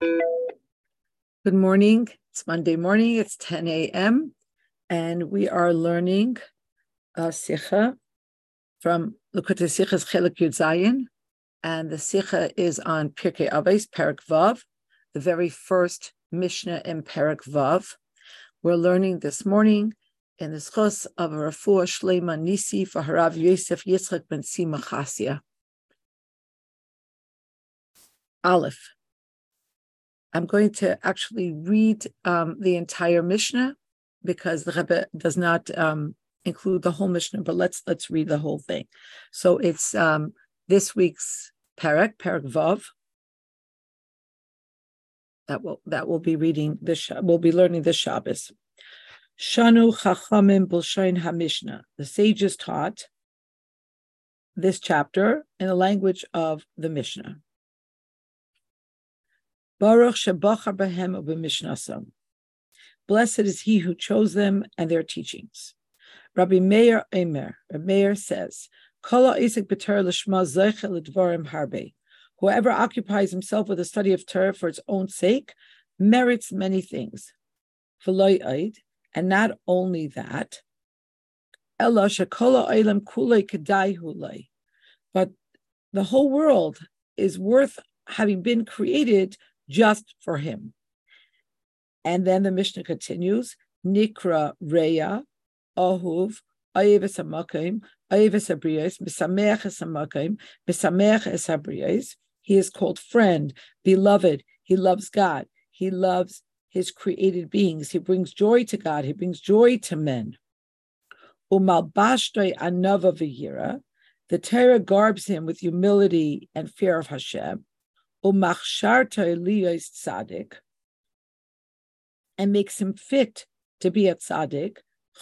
Good morning. It's Monday morning. It's 10 a.m. And we are learning a Sikha from Likutei Sichas Chelek Yud Zayin. And the Sikha is on Pirkei Avos, Perek Vav, the very first Mishnah in Perek Vav. We're learning this morning in the Schos of Rafua Shlema Nisi for Harav Yosef Yitzchak ben Sima Chasia. Aleph. I'm going to actually read um, the entire Mishnah because the Rebbe does not um, include the whole Mishnah, but let's let's read the whole thing. So it's um, this week's Parak, Parak Vav. That will that will be reading this. We'll be learning this Shabbos. Shanu Chachamim Bulshain HaMishnah. The sages taught this chapter in the language of the Mishnah. Baruch Mishnasam. Blessed is he who chose them and their teachings. Rabbi Meir Emer, Rabbi Meir says, Kala Isik B'Torah L'Shma Zeicha L'Dvarim Harbe. Whoever occupies himself with the study of Torah for its own sake merits many things. And not only that, but the whole world is worth having been created just for him. And then the Mishnah continues, Nikra Reya, Ahuv, Ayeves Hamakim, Ayeves Abriyas, Misamech Hamakim, Misamech Abriyas. He is called friend, beloved. He loves God. He loves his created beings. He brings joy to God. He brings joy to men. Umalbashtoi anava v'yira. The Torah garbs him with humility and fear of Hashem umachsharta liyos tzaddik, and makes him fit to be a tzaddik,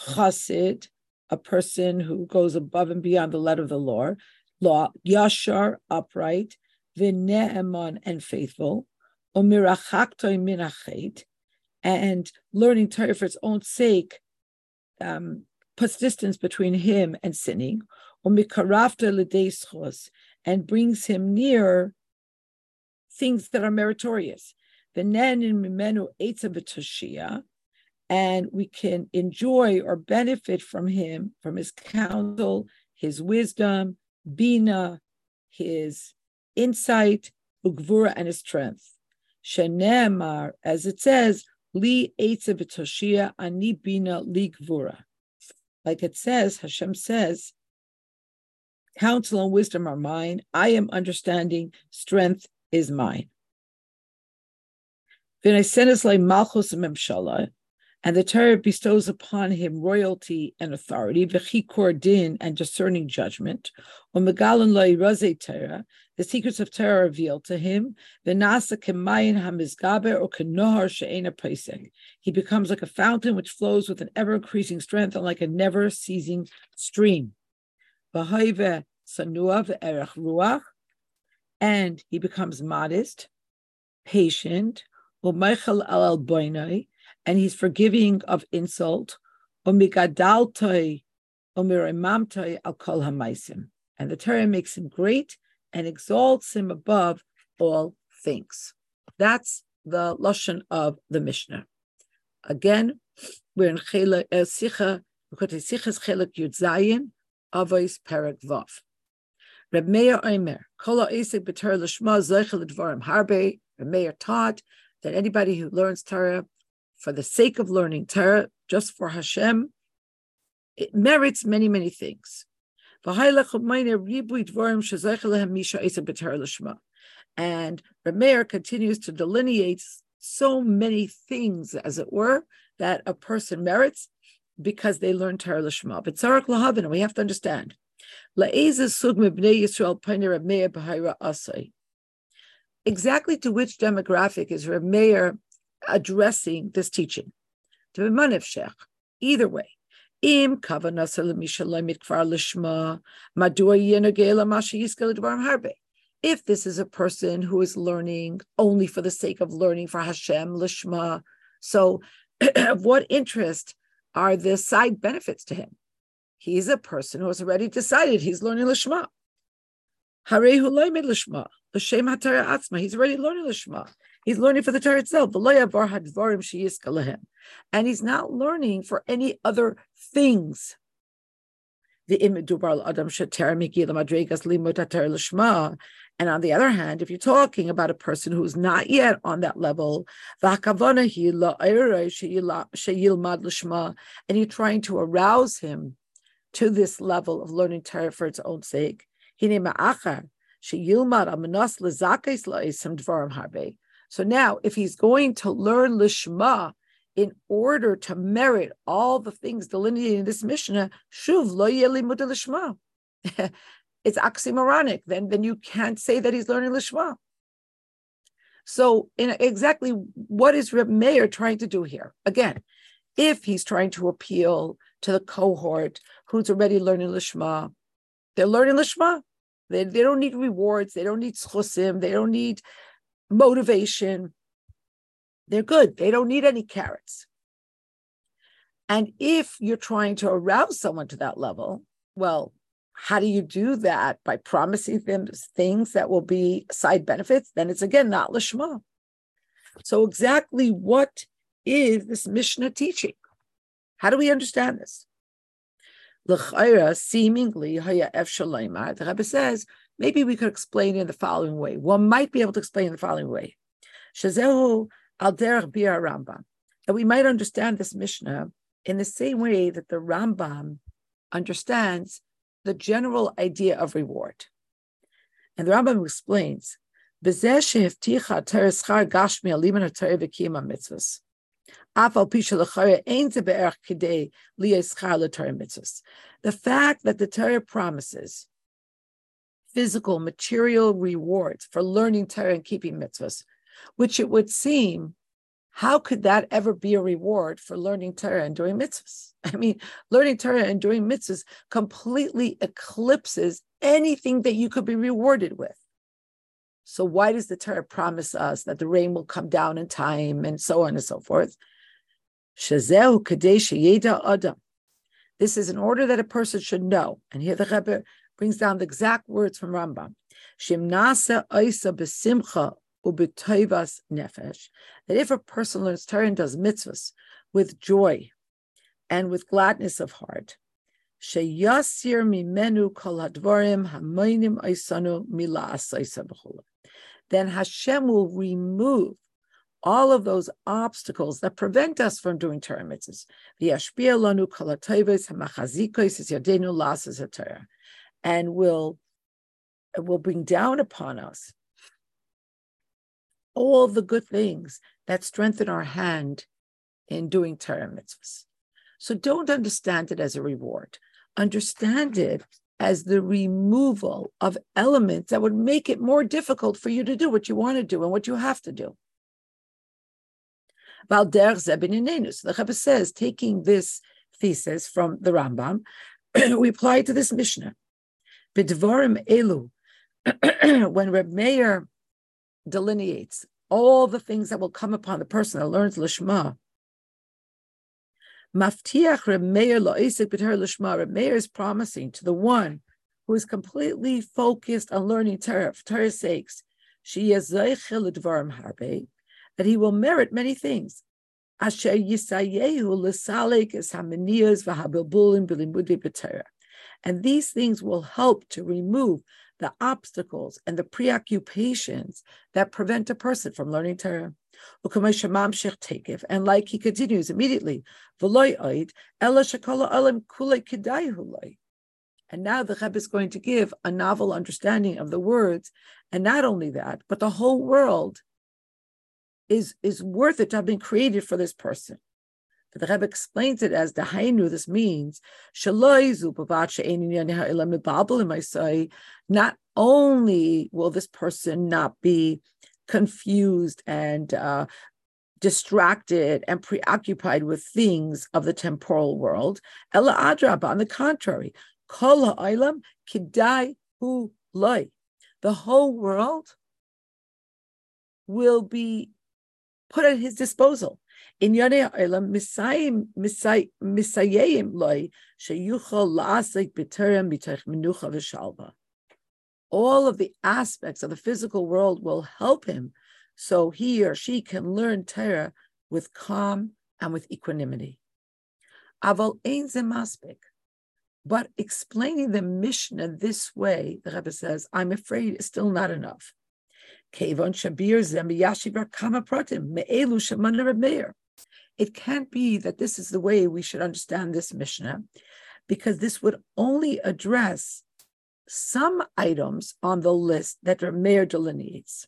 chassid, a person who goes above and beyond the letter of the law, law, yashar, upright, v'ne'eman, and faithful, umirachaktoi minachet, and learning Torah for its own sake um, puts distance between him and sinning, umikarafta l'deischos, and brings him near things that are meritorious. The nen in mimenu etzah and we can enjoy or benefit from him, from his counsel, his wisdom, bina, his insight, ugvura, and his strength. Shenemar, as it says, li eitza ani bina li gvura. Like it says, Hashem says, counsel and wisdom are mine. I am understanding, strength is mine. And the Torah bestows upon him royalty and authority, v'chikor din and discerning judgment. The secrets of Torah revealed to him. He becomes like a fountain which flows with an ever increasing strength and like a never ceasing stream and he becomes modest, patient, and he's forgiving of insult, and the Torah makes him great and exalts him above all things. That's the lashon of the Mishnah. Again, we're in Chela uh, Sicha, Sichas Chelek Yud Zayin, Avos Perek Vav. Reb Meir Omer, Kola Esek B'Torah L'Shma Zeichel Dvarim Harbe. Reb Meir taught that anybody who learns Torah for the sake of learning Torah, just for Hashem, it merits many, many things. And Rameir continues to delineate so many things, as it were, that a person merits because they learn Torah Lishma. But Tzarek Lahavin, we have to understand Exactly to which demographic is Rameir addressing this teaching? Either way. If this is a person who is learning only for the sake of learning for Hashem lishma, so of what interest are the side benefits to him? He's a person who has already decided he's learning Lishma. Harehu Lishma. L'shem Hatara Atzma. He's already learning Lishma. He's learning for the Torah itself. And he's not learning for any other things. And on the other hand, if you're talking about a person who's not yet on that level, and you're trying to arouse him to this level of learning Torah for its own sake, so now, if he's going to learn Lishma in order to merit all the things delineated in this Mishnah, Shuv lo Lishma. it's oxymoronic. Then, then you can't say that he's learning Lishma. So, in exactly what is Reb Meir trying to do here? Again, if he's trying to appeal to the cohort who's already learning Lishma, they're learning Lishma. They, they don't need rewards. They don't need schusim. They don't need motivation. They're good. They don't need any carrots. And if you're trying to arouse someone to that level, well, how do you do that? By promising them things that will be side benefits? Then it's again not Lishma. So, exactly what is this Mishnah teaching? How do we understand this? L'chayra, seemingly, haya ef the Rebbe says, maybe we could explain it in the following way. One might be able to explain in the following way. Shazehu al derech Rambam. That we might understand this Mishnah in the same way that the Rambam understands the general idea of reward. And the Rambam explains, the fact that the Torah promises physical, material rewards for learning Torah and keeping mitzvahs, which it would seem, how could that ever be a reward for learning Torah and doing mitzvahs? I mean, learning Torah and doing mitzvahs completely eclipses anything that you could be rewarded with. So why does the Torah promise us that the rain will come down in time and so on and so forth? This is an order that a person should know. And here the Rebbe brings down the exact words from Rambam. Shimnasa Isa besimcha ubetoivas nefesh. That if a person learns Torah and does mitzvahs with joy and with gladness of heart, sheyasir mimenu kol hadvarim hamoinim aisanu mila asaisa Then Hashem will remove all of those obstacles that prevent us from doing Torah mitzvahs. And will will bring down upon us all the good things that strengthen our hand in doing Torah mitzvahs. So don't understand it as a reward. Understand it as the removal of elements that would make it more difficult for you to do what you want to do and what you have to do. Valder Zebin So the Rebbe says, taking this thesis from the Rambam, we apply it to this Mishnah. Bidvarim elu, when Reb Meir delineates all the things that will come upon the person that learns Lishma, Maftiach Reb Meir lo'isik b'ter Lishma, Reb Meir is promising to the one who is completely focused on learning Torah for Torah's sakes, she is harbe, that he will merit many things. Asher yisayehu l'salek es hamaniyas v'habilbulim b'limudi b'Torah. And these things will help to remove the obstacles and the preoccupations that prevent a person from learning Torah. And like he continues immediately, and now the Rebbe is going to give a novel understanding of the words, and not only that, but the whole world is, is worth it to have been created for this person. But the Rebbe explains it as the Hainu. This means not only will this person not be confused and uh, distracted and preoccupied with things of the temporal world. Ella adraba, on the contrary, kol ha'olam kidai hu loy. The whole world will be put at his disposal. In Yonei Ha'olam, misayim loy sheyuchol la'asik b'terem b'tech menucha v'shalva. All of the aspects of the physical world will help him so he or she can learn Torah with calm and with equanimity. Aval ein. But explaining the Mishnah this way, the Rebbe says, I'm afraid is still not enough. It can't be that this is the way we should understand this Mishnah, because this would only address some items on the list that Meir delineates.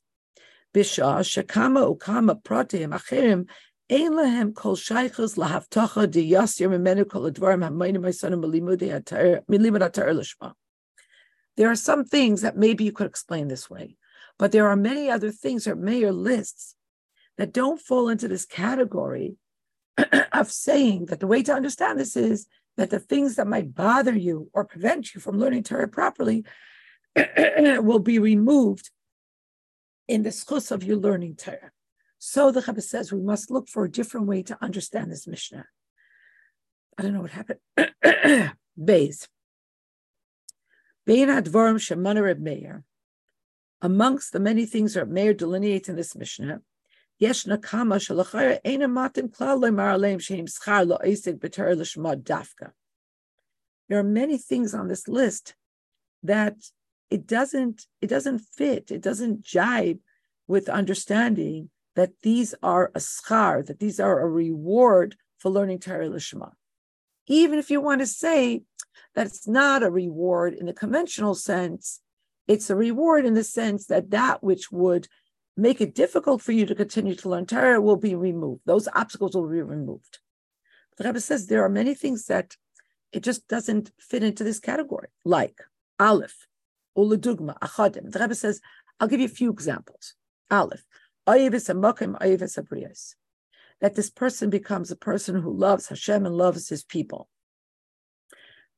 Bisha shekama ukama pratim achirim ein lahem kol shaychus lahavtacha di yasir mimenu kol advarim hamayim maisanim milimud atar lishma. There are some things that maybe you could explain this way, but there are many other things that Meir lists that don't fall into this category of saying that the way to understand this is that the things that might bother you or prevent you from learning Torah properly will be removed in the schus of your learning Torah. So the Rebbe says we must look for a different way to understand this Mishnah. I don't know what happened. Bays. Bein Advarim Shemana Reb Meir. Amongst the many things that Meir delineates in this Mishnah, There are many things on this list that it doesn't it doesn't fit, it doesn't jibe with understanding that these are a schar, that these are a reward for learning Torah Lishma. Even if you want to say that it's not a reward in the conventional sense, it's a reward in the sense that that which would make it difficult for you to continue to learn Torah will be removed. Those obstacles will be removed. The Rebbe says there are many things that it just doesn't fit into this category, like Aleph, Uladugma, Achadim. The Rebbe says, I'll give you a few examples. Aleph, Ayyub Samakim, Ayyav Sabrias. that this person becomes a person who loves Hashem and loves his people.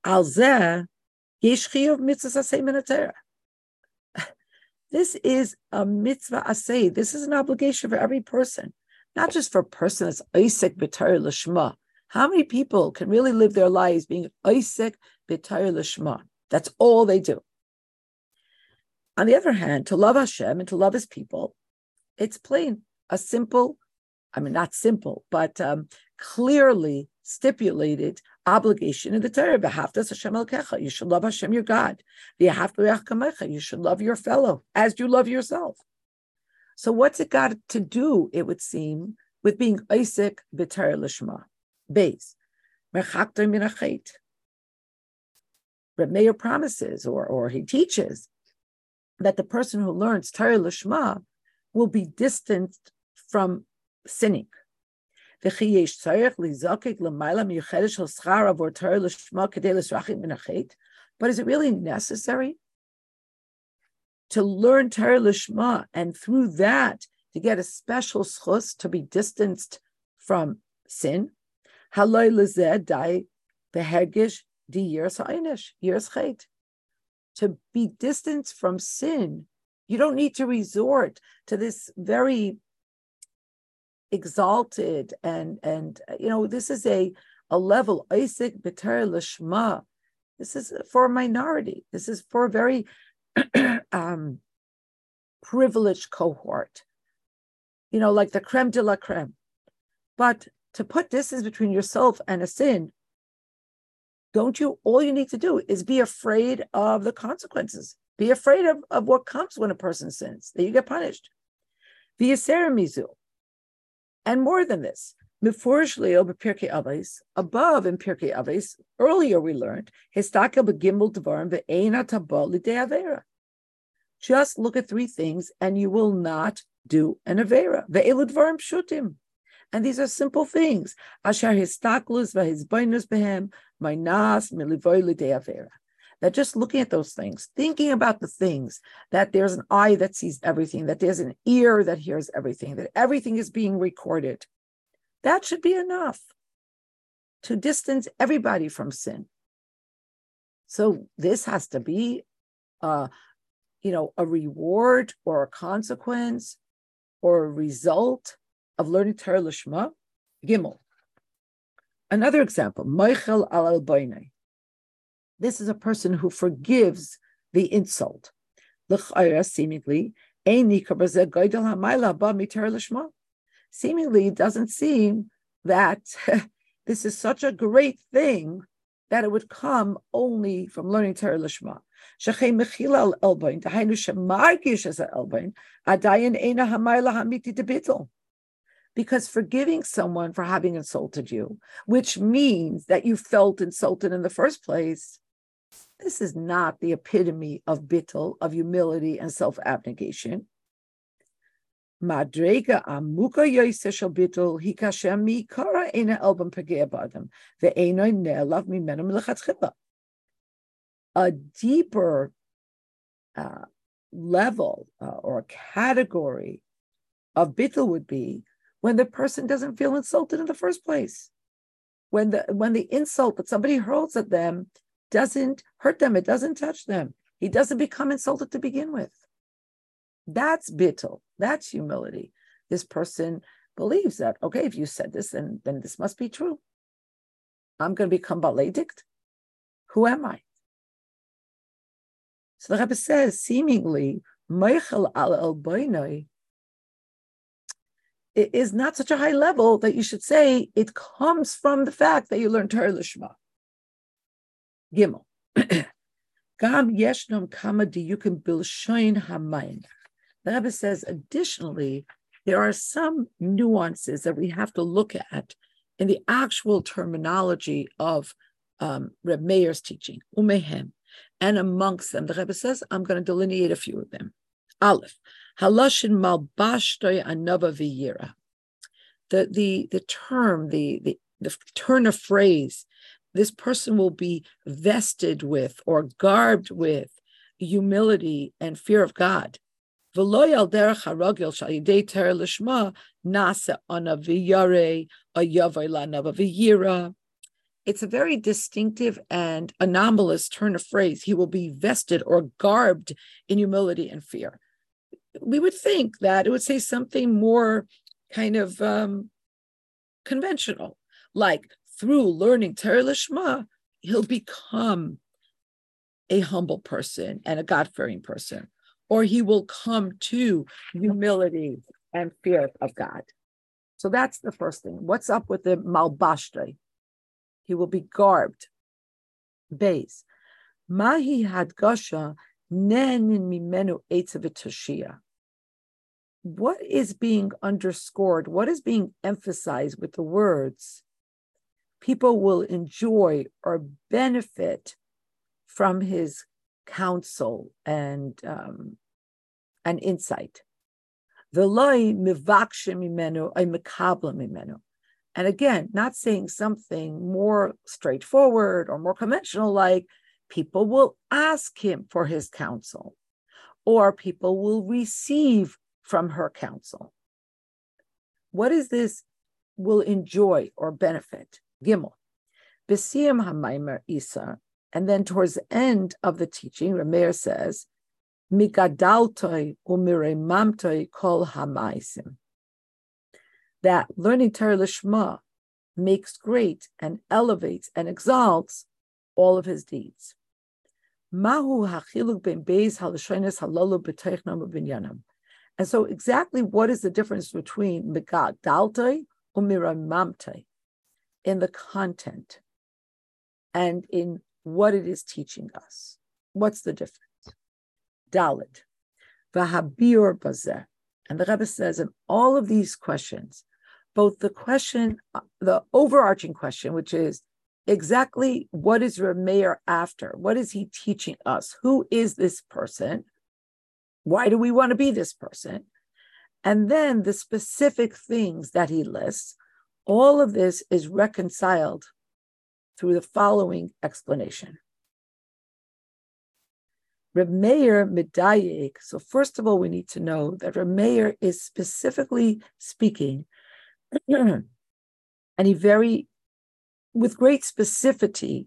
Alzeh, mitzvah this is a mitzvah asay. This is an obligation for every person, not just for a person that's oisek b'tar l'shma. How many people can really live their lives being oisek b'tar l'shma? That's all they do. On the other hand, to love Hashem and to love His people, it's plain a simple, I mean not simple, but um, clearly stipulated obligation in the Torah. You should love Hashem, your God. You should love your fellow as you love yourself. So what's it got to do, it would seem, with being oisek b'Torah Lishma? Base. Reb Meir promises, or, or he teaches, that the person who learns Torah Lishma will be distanced from sinning. But is it really necessary? To learn Torah Lishma and through that to get a special schus to be distanced from sin? To be distanced from sin, you don't need to resort to this very exalted and and you know this is a a level oisek B'ter Lishma. This is for a minority. This is for a very um, privileged cohort. You know, like the creme de la creme. But to put distance between yourself and a sin, don't you? All you need to do is be afraid of the consequences. Be afraid of, of what comes when a person sins, that you get punished. Be a mizu. And more than this, above in Pirkei Avos, earlier we learned, just look at three things and you will not do an Avera. And these are simple things. Asher histaklus v'hizbainus behem, nas milivoy avera that just looking at those things, thinking about the things, that there's an eye that sees everything, that there's an ear that hears everything, that everything is being recorded, that should be enough to distance everybody from sin. So this has to be, you know, a reward or a consequence or a result of learning Torah Lishma. Gimel. Another example, Michael al Albainai. This is a person who forgives the insult. Seemingly, Seemingly, it doesn't seem that this is such a great thing that it would come only from learning Torah Lishma. Because forgiving someone for having insulted you, which means that you felt insulted in the first place, this is not the epitome of bittel, of humility and self-abnegation. Madrega amuka yoise shel bittul hikashem mi kara ena elbam pagea badam ve'enoi ne'elav mimenim lechatchila. A deeper uh, level uh, or category of bittul would be when the person doesn't feel insulted in the first place. When the when the insult that somebody hurls at them doesn't hurt them, it doesn't touch them. He doesn't become insulted to begin with. That's bittul. That's humility. This person believes that, okay, if you said this, then, then this must be true. I'm going to become baledict. Who am I? So the Rebbe says, seemingly, Meichel al el it is not such a high level that you should say it comes from the fact that you learned Torah. Gimel. Gam yeshnom kama diyukim bilshoin hamayim. The Rebbe says, additionally, there are some nuances that we have to look at in the actual terminology of um, Reb Meir's teaching, umehem, and amongst them, the Rebbe says, I'm going to delineate a few of them. Aleph, halashin malbashtoi anova v'yira. The, the, the term, the, the, the turn of phrase, this person will be vested with or garbed with humility and fear of God. It's a very distinctive and anomalous turn of phrase. He will be vested or garbed in humility and fear. We would think that it would say something more kind of um, conventional, like through learning Torah Lishma, he'll become a humble person and a God fearing person or he will come to humility and fear of God. So that's the first thing. What's up with the malbashte? He will be garbed. Base. Mahi hadgasha nenin mimenu etzavitoshia. What is being underscored? What is being emphasized with the words? People will enjoy or benefit from his counsel and um, and insight. And again, not saying something more straightforward or more conventional, like people will ask him for his counsel, or people will receive from her counsel. What is this will enjoy or benefit? Gimel. Isa. And then towards the end of the teaching, Rameir says, migadaltoi umiremamtoi kol hamaisim. That learning Torah Lishma makes great and elevates and exalts all of his deeds. Mahu hachiluk ben beis halashonis halalu b'teichnom binyanam. And so, exactly what is the difference between migadaltoi umiremamtoi in the content and in what it is teaching us? What's the difference? Dalit, Vahabir Bazeh. And the Rebbe says in all of these questions, both the question, the overarching question, which is exactly what is Rameir after? What is he teaching us? Who is this person? Why do we want to be this person? And then the specific things that he lists, all of this is reconciled through the following explanation. Reb Meir Medayek. So first of all, we need to know that Reb Meir is specifically speaking, and he very, with great specificity,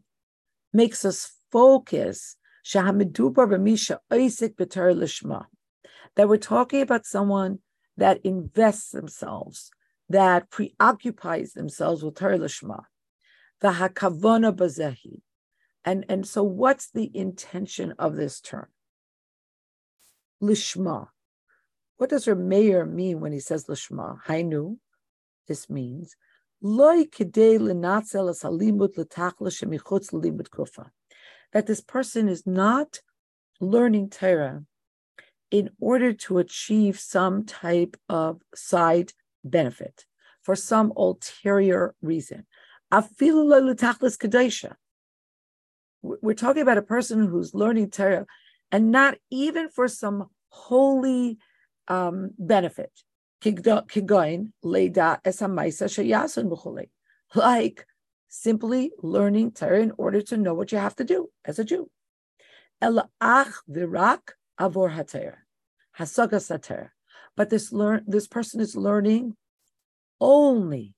makes us focus that we're talking about someone that invests themselves, that preoccupies themselves with Torah Lishma. The hakavona bazehi, and, and so, what's the intention of this term? Lishma. What does Reb Meir mean when he says Lishma? Hainu. This means that this person is not learning Torah in order to achieve some type of side benefit for some ulterior reason. We're talking about a person who's learning Torah and not even for some holy um, benefit. Like simply learning Torah in order to know what you have to do as a Jew. But this learn this person is learning only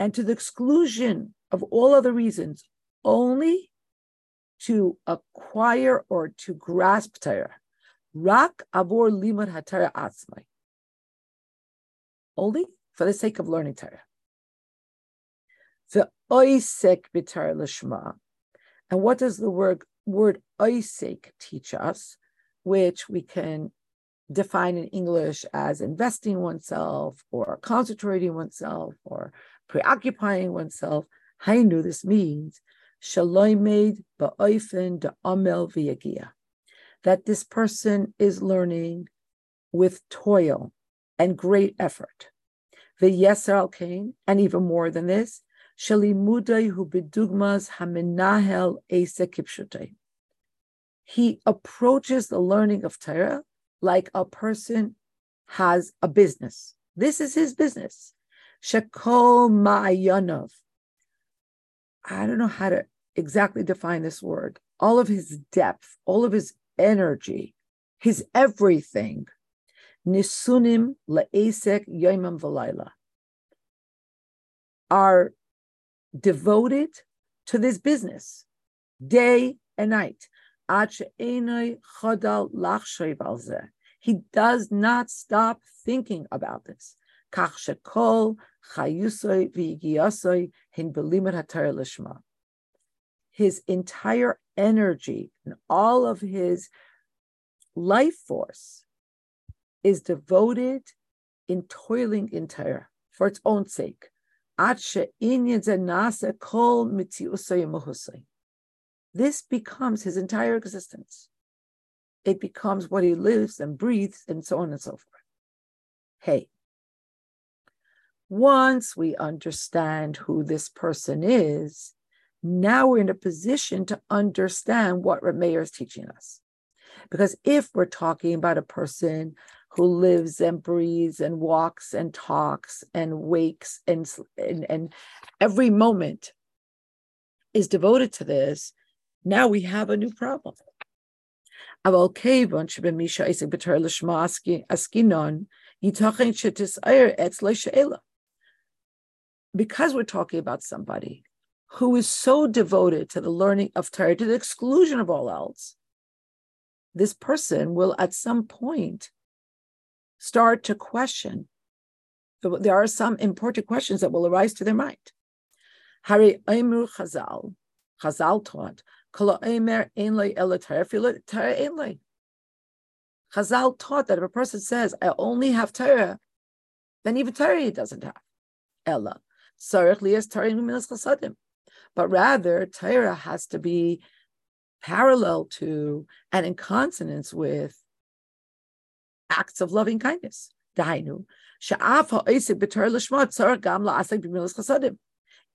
and to the exclusion of all other reasons, only to acquire or to grasp Torah. Rak abor limud hatara atzmai. Only for the sake of learning Torah. The oisek lishma. And what does the word word oisek teach us? Which we can define in English as investing oneself or concentrating oneself or preoccupying oneself. Hainu, this means shaloimed ba'oifen de v'yagia that this person is learning with toil and great effort. The yeser al and even more than this, shalimudai hu bedugmas hamenahel ese He approaches the learning of Torah like a person has a business. This is his business. Shekol ma'ayanov. I don't know how to exactly define this word. All of his depth, all of his energy, his everything. Nisunim le'esek yoimam v'layla are devoted to this business day and night. He does not stop thinking about this. His entire energy and all of his life force is devoted in toiling in Torah for its own sake. This becomes his entire existence. It becomes what he lives and breathes, and so on and so forth. Hey, once we understand who this person is, now we're in a position to understand what Rameir is teaching us. Because if we're talking about a person who lives and breathes and walks and talks and wakes and, and, and every moment is devoted to this, now we have a new problem. Because we're talking about somebody who is so devoted to the learning of Torah to the exclusion of all else, this person will at some point start to question. There are some important questions that will arise to their mind. Hari Chazal, Chazal taught, Chazal taught that if a person says, I only have Torah, then even Torah he doesn't have. Ella. But rather Torah has to be parallel to and in consonance with acts of loving kindness.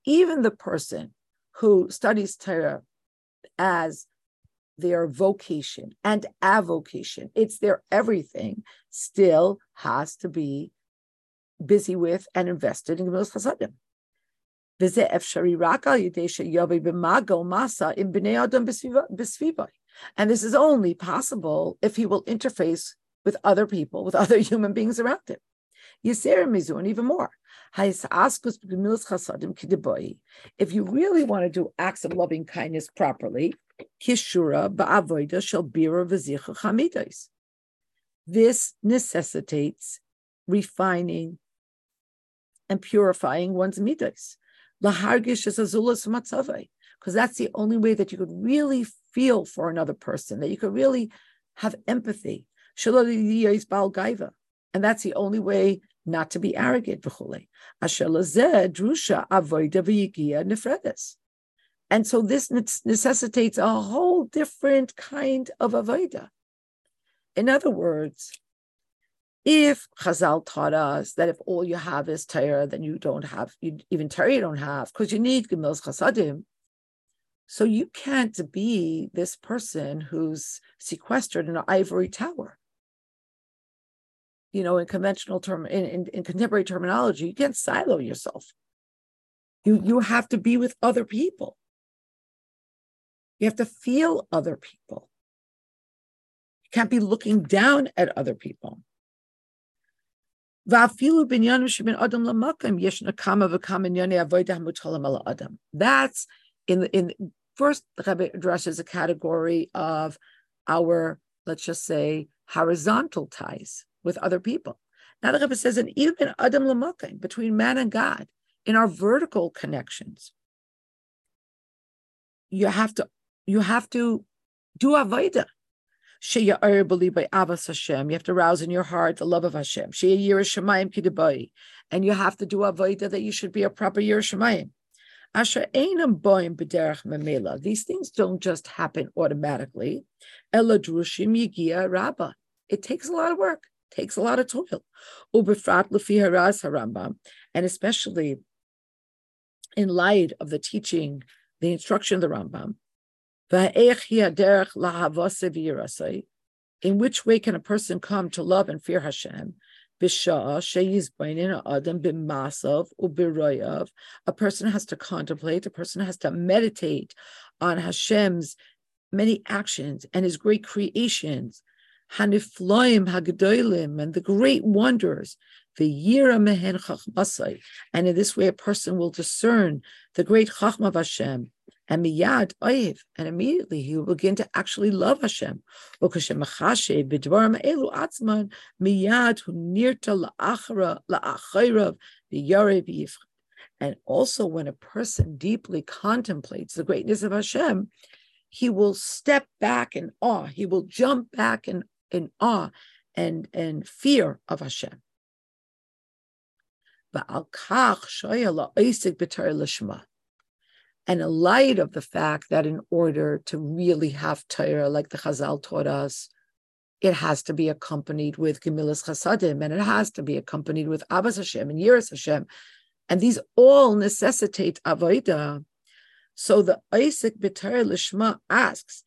Even the person who studies Torah as their vocation and avocation, it's their everything, still has to be busy with and invested in Gemilas Chasadim. And this is only possible if he will interface with other people, with other human beings around him. and even more. If you really want to do acts of loving kindness properly, this necessitates refining and purifying one's matzave, because that's the only way that you could really feel for another person, that you could really have empathy. And that's the only way not to be arrogant. And so this necessitates a whole different kind of avodah. In other words, if Chazal taught us that if all you have is Torah, then you don't have, you, even Torah you don't have, because you need Gemil's Chasadim. So you can't be this person who's sequestered in an ivory tower. You know, in conventional term, in, in, in contemporary terminology, you can't silo yourself. You you have to be with other people. You have to feel other people. You can't be looking down at other people. That's in the in first the Rebbe addresses a category of our, let's just say, horizontal ties with other people. Now the Rebbe says, and even Adam Lamakim, between man and God, in our vertical connections, you have to you have to do avodah. You have to rouse in your heart the love of Hashem. And you have to do avodah that you should be a proper yerei Shamayim. These things don't just happen automatically. It takes a lot of work, takes a lot of toil. And especially in light of the teaching, the instruction of the Rambam, in which way can a person come to love and fear Hashem? A person has to contemplate, a person has to meditate on Hashem's many actions and his great creations, Hanifloim Hagdoilim, and the great wonders, the Yira Mehen Chachmasai. And in this way, a person will discern the great Chachma of Hashem and miyad oiv, and immediately he will begin to actually love Hashem. miyad v'yarev And also, when a person deeply contemplates the greatness of Hashem, he will step back in awe. He will jump back in, in awe and, and fear of Hashem. And in light of the fact that in order to really have Torah, like the Chazal taught us, it has to be accompanied with Gemilas Chasadim, and it has to be accompanied with Abbas Hashem and Yiras Hashem. And these all necessitate Avodah. So the oisek B'Torah Lishma asks,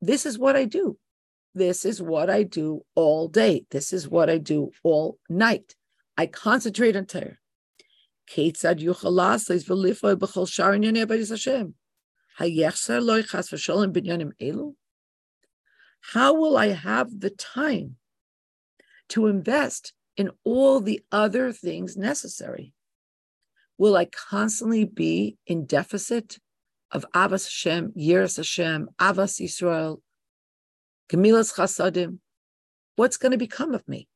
This is what I do. This is what I do all day. This is what I do all night. I concentrate on Torah. How will I have the time to invest in all the other things necessary? Will I constantly be in deficit of Avas Hashem, Yiras Hashem, Avas Yisrael, Gemilas Chasadim? What's going to become of me?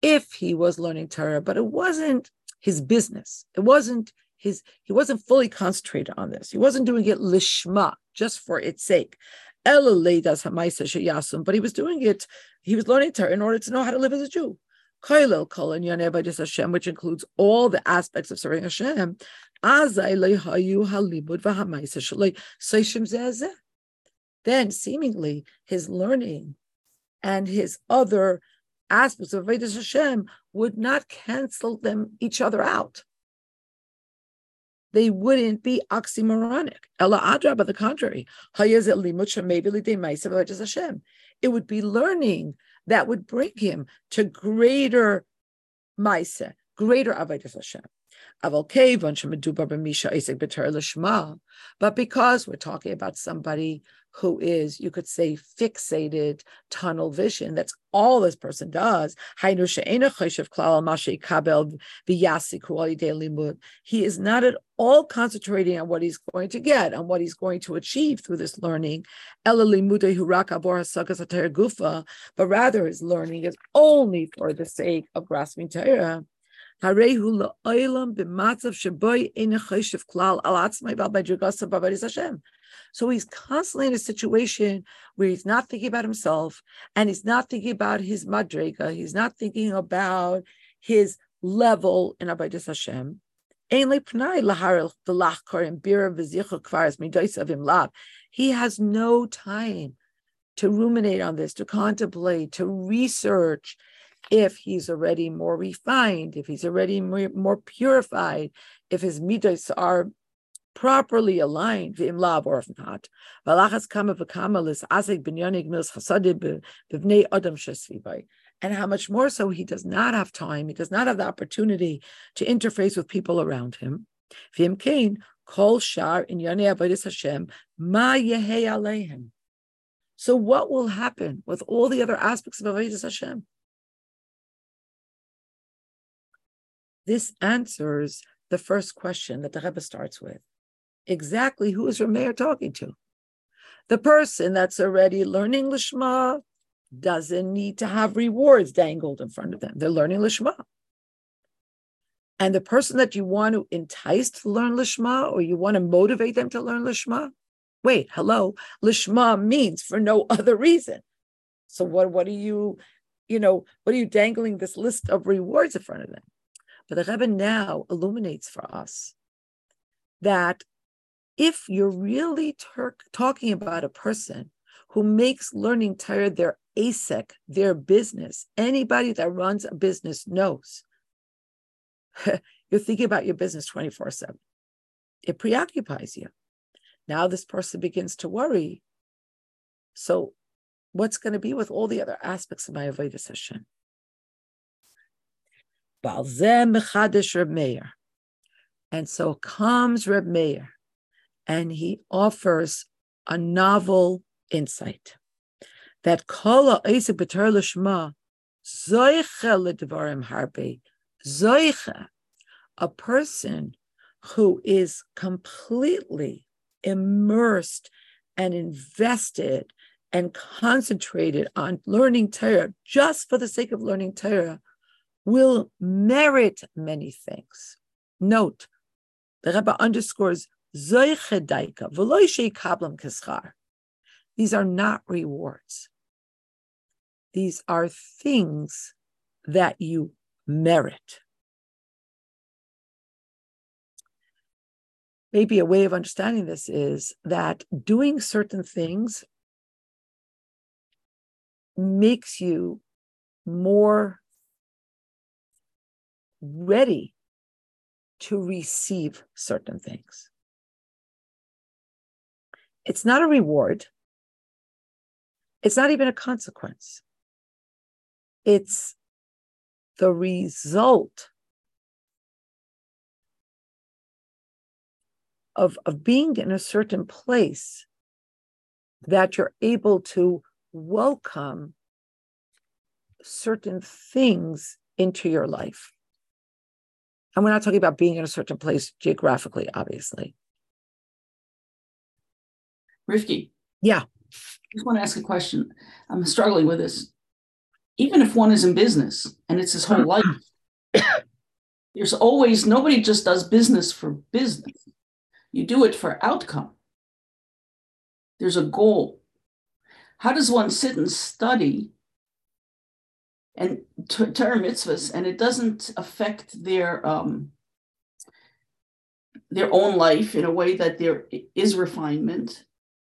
If he was learning Torah, but it wasn't his business. It wasn't his, he wasn't fully concentrated on this. He wasn't doing it lishma, just for its sake. But he was doing it, he was learning Torah in order to know how to live as a Jew. Which includes all the aspects of serving Hashem then seemingly his learning and his other aspects of Vedas Hashem would not cancel them each other out. They wouldn't be oxymoronic. Ella Adra, by the contrary, it would be learning that would bring him to greater Maisa, greater Avodah Hashem. But because we're talking about somebody who is, you could say, fixated tunnel vision, that's all this person does. He is not at all concentrating on what he's going to get, on what he's going to achieve through this learning. But rather, his learning is only for the sake of grasping Torah. So he's constantly in a situation where he's not thinking about himself and he's not thinking about his madrega, he's not thinking about his level in Avodas Hashem. He has no time to ruminate on this, to contemplate, to research, if he's already more refined, if he's already more, more purified, if his midas are properly aligned, v'im lav or if not. And how much more so he does not have time, he does not have the opportunity to interface with people around him. V'im kain, kol shar in yonei avodas Hashem, ma yehei aleihem. So what will happen with all the other aspects of avodas Hashem? This answers the first question that the Rebbe starts with. Exactly who is Reb Meir talking to? The person that's already learning Lishma doesn't need to have rewards dangled in front of them. They're learning Lishma. And the person that you want to entice to learn Lishma or you want to motivate them to learn Lishma, wait, hello, Lishma means for no other reason. So what, what are you, you know, what are you dangling this list of rewards in front of them? But the Rebbe now illuminates for us that if you're really ter- talking about a person who makes learning Torah their ASEC, their business, anybody that runs a business knows you're thinking about your business 24 7. It preoccupies you. Now this person begins to worry. So, what's going to be with all the other aspects of my Avodah Hashem? And so comes Reb Meir, and he offers a novel insight that kol ha'isik b'ter l'shma zoicha l'dvarim harbe zoicha, a person who is completely immersed and invested and concentrated on learning Torah just for the sake of learning Torah will merit many things. Note, the Rebbe underscores These are not rewards. These are things that you merit. Maybe a way of understanding this is that doing certain things makes you more ready to receive certain things. It's not a reward. It's not even a consequence. It's the result of, of being in a certain place that you're able to welcome certain things into your life. And we're not talking about being in a certain place geographically, obviously. Rivky. Yeah. I just want to ask a question. I'm struggling with this. Even if one is in business and it's his whole life, there's always nobody just does business for business. You do it for outcome. There's a goal. How does one sit and study and Torah mitzvahs, and it doesn't affect their um, their own life in a way that there is refinement,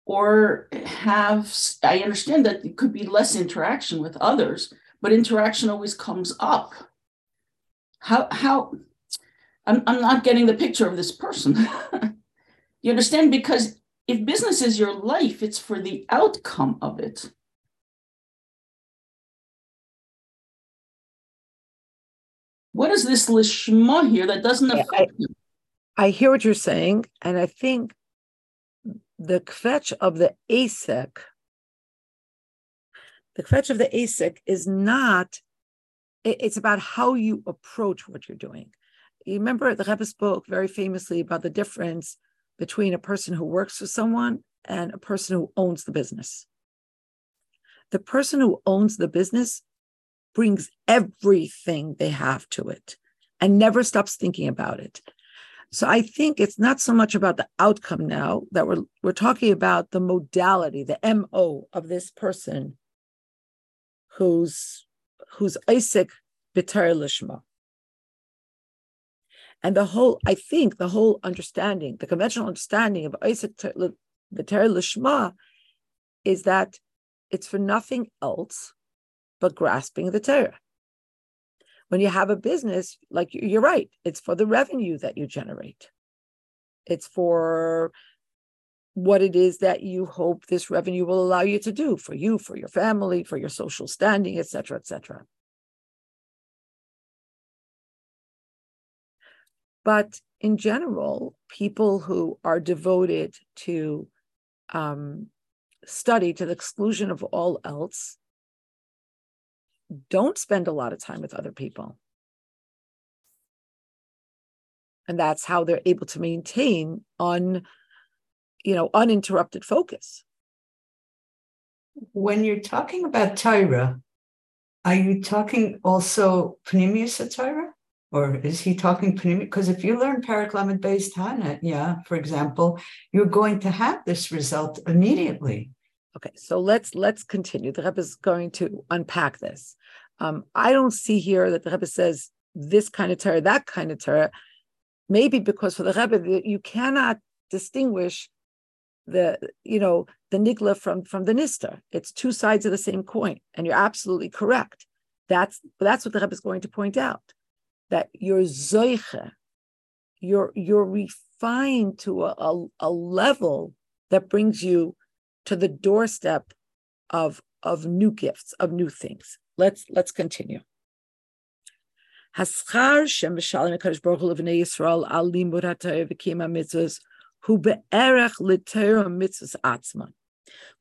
or have I understand that it could be less interaction with others, but interaction always comes up. How how I'm I'm not getting the picture of this person. you understand because if business is your life, it's for the outcome of it. What is this lishma here that doesn't affect I, you? I hear what you're saying, and I think the kvetch of the asek, the kvetch of the asek is not. it's about how you approach what you're doing. You remember the Rebbe spoke very famously about the difference between a person who works for someone and a person who owns the business. The person who owns the business brings everything they have to it. and never stops thinking about it. So I think it's not so much about the outcome now that we're we're talking about the modality, the MO of this person who's who's oisek Bitar Lishma. And the whole, I think the whole understanding, the conventional understanding of oisek Bitar Lishma is that it's for nothing else but grasping the Torah. When you have a business, like you're right, it's for the revenue that you generate. It's for what it is that you hope this revenue will allow you to do for you, for your family, for your social standing, etc., etc. But in general, people who are devoted to um, study to the exclusion of all else don't spend a lot of time with other people. And that's how they're able to maintain on, you know, uninterrupted focus. When you're talking about Tyra, are you talking also Pnimius Tyra? Or is he talking Pnimius? Because if you learn Paraklamed based Hana, yeah, for example, you're going to have this result immediately. Okay, so let's let's continue. The Rebbe is going to unpack this. Um, I don't see here that the Rebbe says this kind of Torah, that kind of Torah. Maybe because for the Rebbe you cannot to the doorstep of of new gifts, of new things. Let's let's continue. Baruch hu hu be'erech atzman.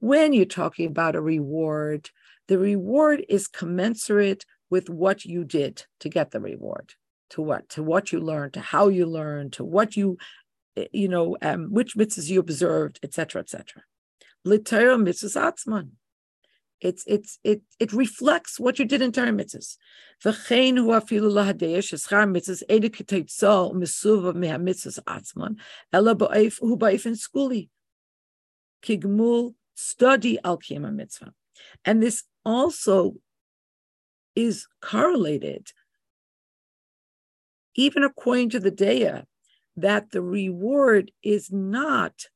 When you're talking about a reward, the reward is commensurate with what you did to get the reward, to what to what you learned, to how you learned, to what you, you know, um, which mitzvahs you observed, etc., etc. L'Torah mitzvahs atzman. It's it's it it reflects what you did in Torah mitzvahs. V'chein hu afilu lahadeya sheschar mitzvahs edi k'teitzal mesuva meha mitzvahs atzman ela ba'if hu ba'if in skuli kigmul study al kiyama mitzvah, and this also is correlated, even according to the Daya, that the reward is not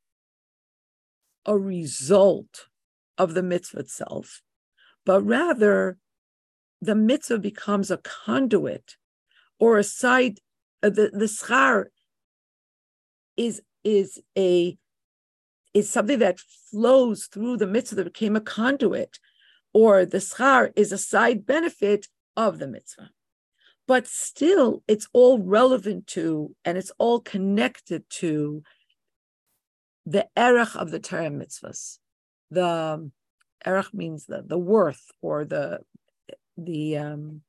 a result of the mitzvah itself, but rather the mitzvah becomes a conduit or a side. Uh, the the schar is is a is something that flows through the mitzvah that became a conduit, or the schar is a side benefit of the mitzvah. But still, it's all relevant to and it's all connected to the erech of the Torah mitzvahs. The erech means the the worth or the the um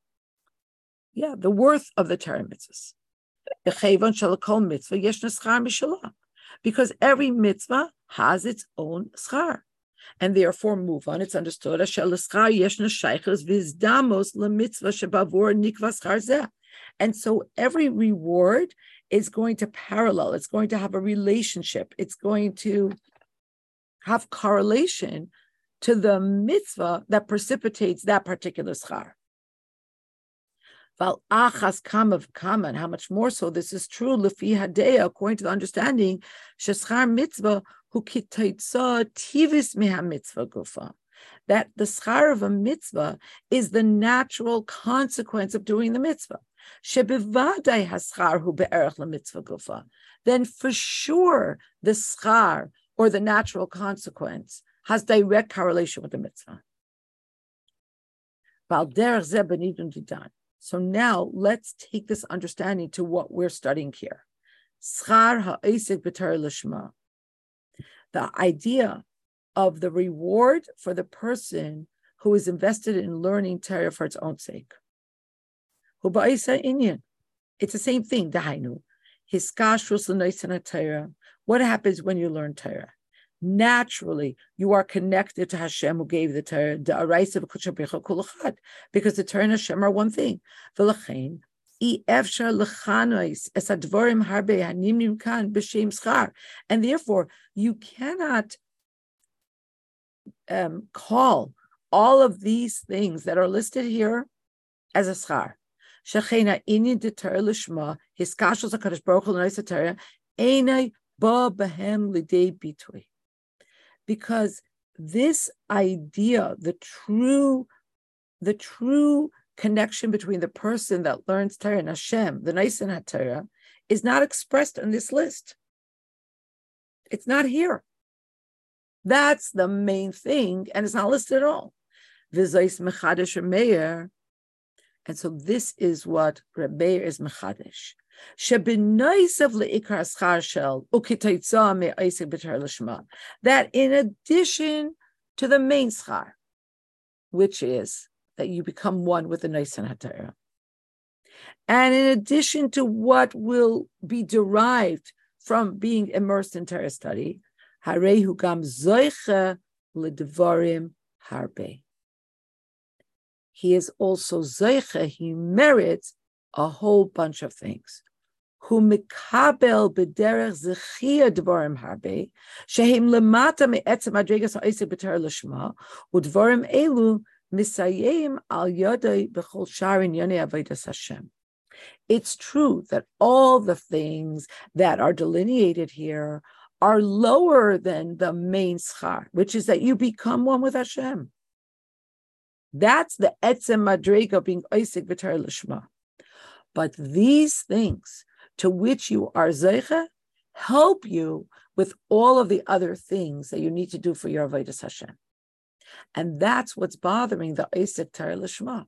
yeah the worth of the Torah mitzvahs. Because every mitzvah has its own schar. And therefore, move on. It's understood. And so every reward is going to parallel, it's going to have a relationship, it's going to have correlation to the mitzvah that precipitates that particular schar. Val achas kamav kaman, how much more so this is true, lefi hadeya, according to the understanding, sheschar mitzvah hu tivis meha mitzvah gufa. That the schar of a mitzvah is the natural consequence of doing the mitzvah then for sure the schar or the natural consequence has direct correlation with the mitzvah. So now let's take this understanding to what we're studying here. The idea of the reward for the person who is invested in learning Torah for its own sake. It's the same thing, dahainu. What happens when you learn Torah? Naturally, you are connected to Hashem who gave the Torah, because the Torah and Hashem are one thing. And therefore, you cannot um, call all of these things that are listed here as a schar. Shechena inyan deter lishma his kashos hakadosh baruch hu enei ba behem bitui. Because this idea, the true, the true connection between the person that learns Torah and Hashem, the Nosein Torah, is not expressed on this list. It's not here. That's the main thing, and it's not listed at all. Vizais Mechadish Meir. And so this is what Reb Meir is Mechadish. That in addition to the main schar, which is that you become one with the Nosein HaTorah, and in addition to what will be derived from being immersed in Torah study, Harehu gam zoicha ledvarim harbe. He is also zoicha, he merits a whole bunch of things. Who mikabel bederech zechia dvarim harbe, shehem lemata me'etzem adregas ha'isik b'ter l'shma, udvarim elu misayim al yodai b'chol sharin yonei avodas Hashem. It's true that all the things that are delineated here are lower than the main schar, which is that you become one with Hashem. That's the etzem madrega being oisik v'tar lishma. But these things to which you are zeicha help you with all of the other things that you need to do for your avodas Hashem. And that's what's bothering the oisik tar lishma.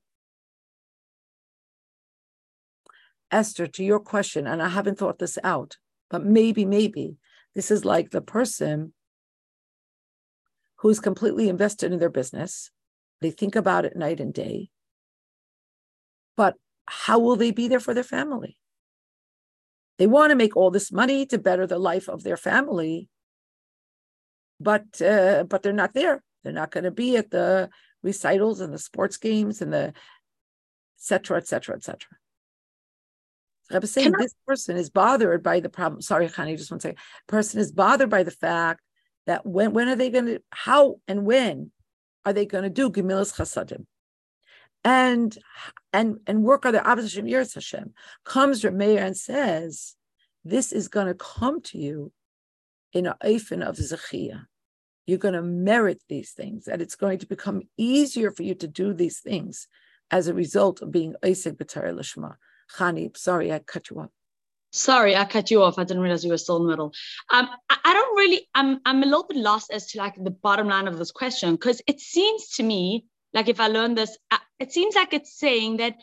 Esther, to your question, and I haven't thought this out, but maybe, maybe this is like the person who's completely invested in their business. They think about it night and day. But how will they be there for their family? They want to make all this money to better the life of their family, but uh, but they're not there. They're not going to be at the recitals and the sports games and the et cetera, et cetera, et cetera. I saying this person is bothered by the problem. Sorry, Khani, just one second. Person is bothered by the fact that when when are they going to how and when are they going to do gemilas chasadim and and and work on their opposition years Hashem comes Reb Meir and says this is going to come to you in a eifin of zechia. You're going to merit these things, and it's going to become easier for you to do these things as a result of being oisek B'Tari Lishma. Khani, sorry, I cut you off. Sorry, I cut you off. I didn't realize you were still in the middle. Um, I, I don't really. I'm. I'm a little bit lost as to like the bottom line of this question because it seems to me like if I learn this, uh, it seems like it's saying that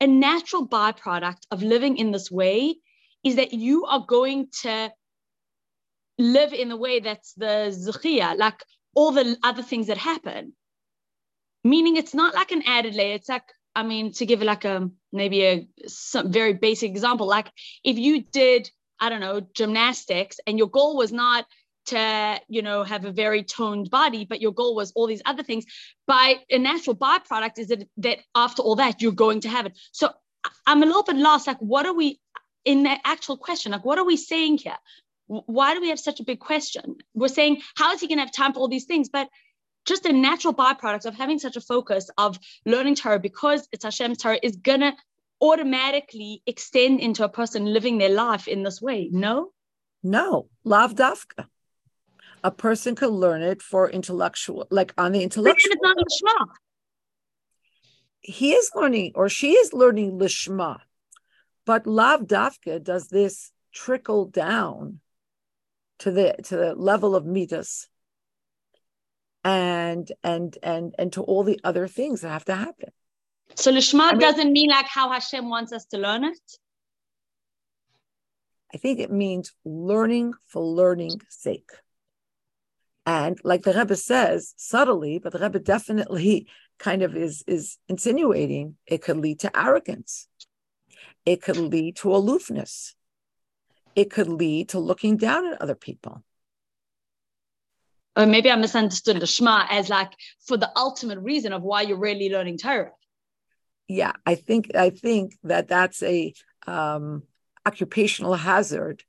a natural byproduct of living in this way is that you are going to live in the way that's the zukhia, like all the other things that happen. Meaning, it's not like an added layer. It's like I mean, to give like a maybe a some very basic example, like if you did, I don't know, gymnastics and your goal was not to, you know, have a very toned body, but your goal was all these other things, by a natural byproduct is that that after all that, you're going to have it. So I'm a little bit lost. Like, what are we in the actual question? Like, what are we saying here? Why do we have such a big question? We're saying, how is he going to have time for all these things? But just a natural byproduct of having such a focus of learning Torah because it's Hashem's Torah is gonna automatically extend into a person living their life in this way. No, no, lav dafka. A person could learn it for intellectual, like on the intellectual. It's not lishma. He is learning, or she is learning lishma, but lav dafka does this trickle down to the to the level of midas and and and and to all the other things that have to happen. So lishma I mean, doesn't mean like how Hashem wants us to learn it. I think it means learning for learning sake. And like the Rebbe says subtly, but the Rebbe definitely kind of is is insinuating it could lead to arrogance. It could lead to aloofness. It could lead to looking down at other people or maybe I misunderstood the Shema as like for the ultimate reason of why you're really learning Torah. yeah, I think I think that that's a um, occupational hazard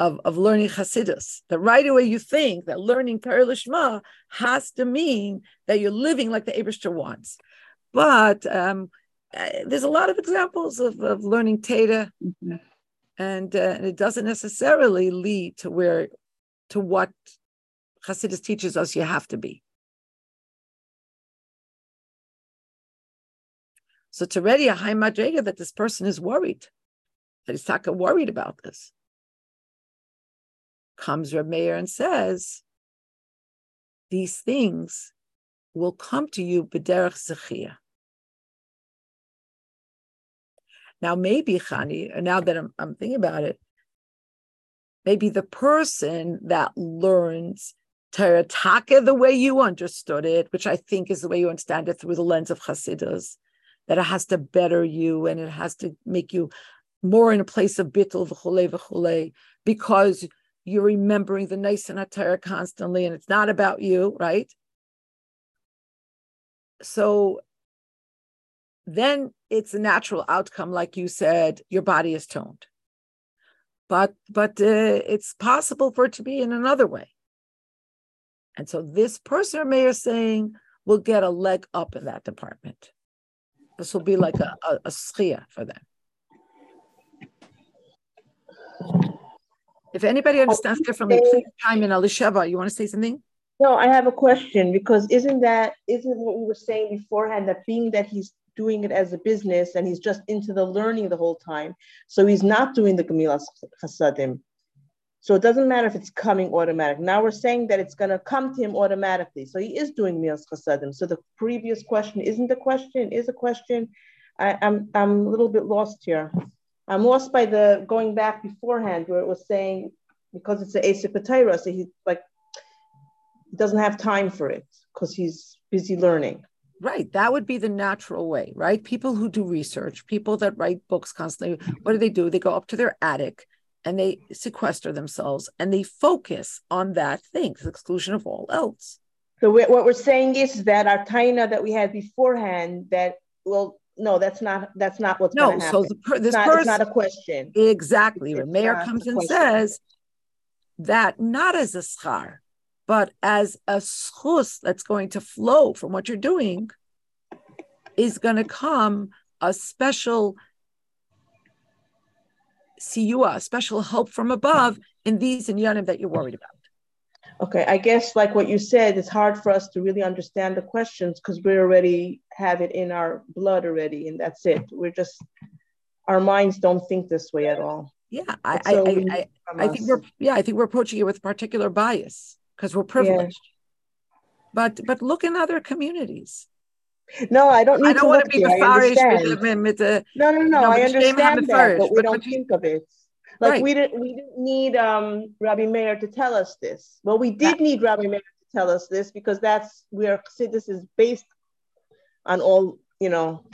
of, of learning Hasidus. That right away you think that learning Paralishma has to mean that you're living like the Abishter wants. But um, uh, there's a lot of examples of, of learning Tata, mm-hmm. and, uh, and it doesn't necessarily lead to where to what Hasidus teaches us you have to be. So it's already a high madrega that this person is worried, that he's talking worried about this. Comes Reb Meir and says, these things will come to you b'derech zechia. Now, maybe Chani, now that I'm, I'm thinking about it, maybe the person that learns Terataka the way you understood it, which I think is the way you understand it through the lens of Hasidus, that it has to better you and it has to make you more in a place of bittul v'chule v'chule, because you're remembering the nice and Atara constantly, and it's not about you, right? So then it's a natural outcome, like you said, your body is toned. But but uh, it's possible for it to be in another way. And so this person or mayor saying will get a leg up in that department. This will be like a, a, a schia for them. If anybody understands differently, please chime in. Alisheva, you want to say something? No, I have a question because isn't that isn't what we were saying beforehand that being that he's doing it as a business and he's just into the learning the whole time, so he's not doing the Gemilas Chasadim. So it doesn't matter if it's coming automatic. Now we're saying that it's going to come to him automatically. So he is doing Milas Chasadim. So the previous question isn't a question, is a question. I, I'm I'm a little bit lost here. I'm lost by the going back beforehand where it was saying because it's an Asik so he like doesn't have time for it because he's busy learning. Right. That would be the natural way, right? People who do research, people that write books constantly, what do they do? They go up to their attic and they sequester themselves and they focus on that thing to the exclusion of all else. So what we're saying is that our taina that we had beforehand that well no that's not that's not what's no so the, this it's not, person it's not a question. Exactly. The mayor comes and says that not as a schar but as a schus that's going to flow from what you're doing is going to come a special siyua, uh, special help from above in these inyanim that you're worried about. Okay, I guess like what you said, it's hard for us to really understand the questions because we already have it in our blood already, and that's it. We're just our minds don't think this way at all. Yeah, I so I, I, I, I think we're yeah, I think we're approaching it with particular bias because we're privileged. Yeah. But but look in other communities. No, I don't need I don't to want to be the with the, No, no, no. I understand that, but we but, don't but think of it. Like right. we didn't we didn't need um Rabbi Meir to tell us this. Well, we did need Rabbi Meir to tell us this because that's where this is based on all, you know.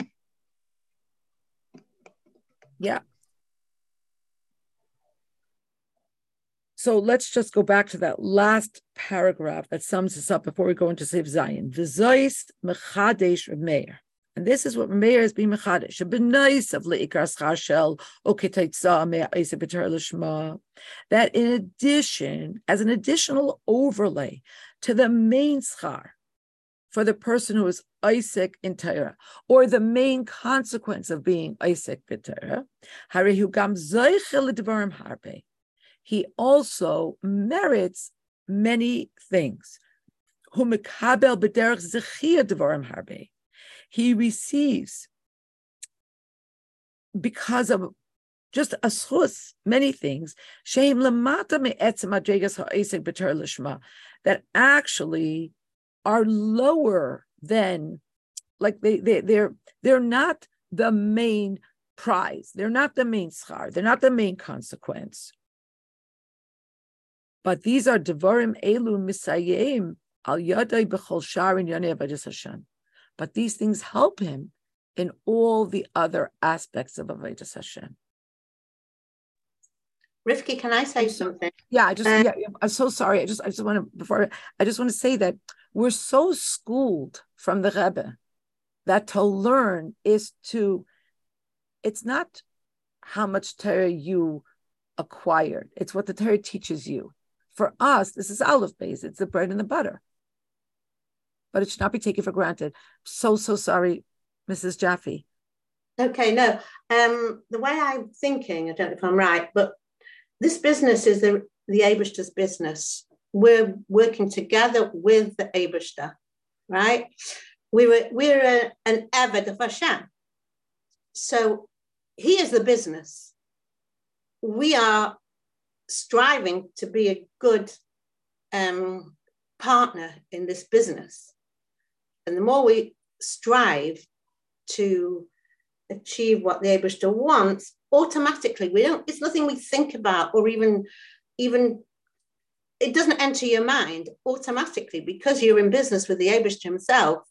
Yeah. So let's just go back to that last paragraph that sums this up before we go into Seif Zion. V'zois mechadesh Meir. And this is what Meir has been mechadesh. B'nois of leikar schar o oketaitza me'aisa b'ter l'shma. That in addition, as an additional overlay to the main schar for the person who is oisek in Torah, or the main consequence of being oisek in Torah, he also merits many things. He receives because of just a many things, that actually are lower than, like they, they, they're, they're not the main prize. They're not the main schar. They're not the main consequence. But these are devarim elu misayim al yadai b'chol sharin yonei Hashem. But these things help him in all the other aspects of avodas Hashem. Rivky, can I say something? Yeah, I just uh, yeah, I'm so sorry. I just I just want to before I just want to say that we're so schooled from the Rebbe that to learn is to, it's not how much Torah you acquired, it's what the Torah teaches you. For us, this is olive base, it's the bread and the butter. But it should not be taken for granted. So, so sorry, Mrs. Jaffe. Okay, no. Um, the way I'm thinking, I don't know if I'm right, but this business is the the Abishter's business. We're working together with the Abishter, right? We were we're a, an Eved of Hashem. So he is the business. We are striving to be a good um, partner in this business. And the more we strive to achieve what the Abishter wants, automatically we don't, it's nothing we think about or even, even it doesn't enter your mind automatically because you're in business with the Abishter himself.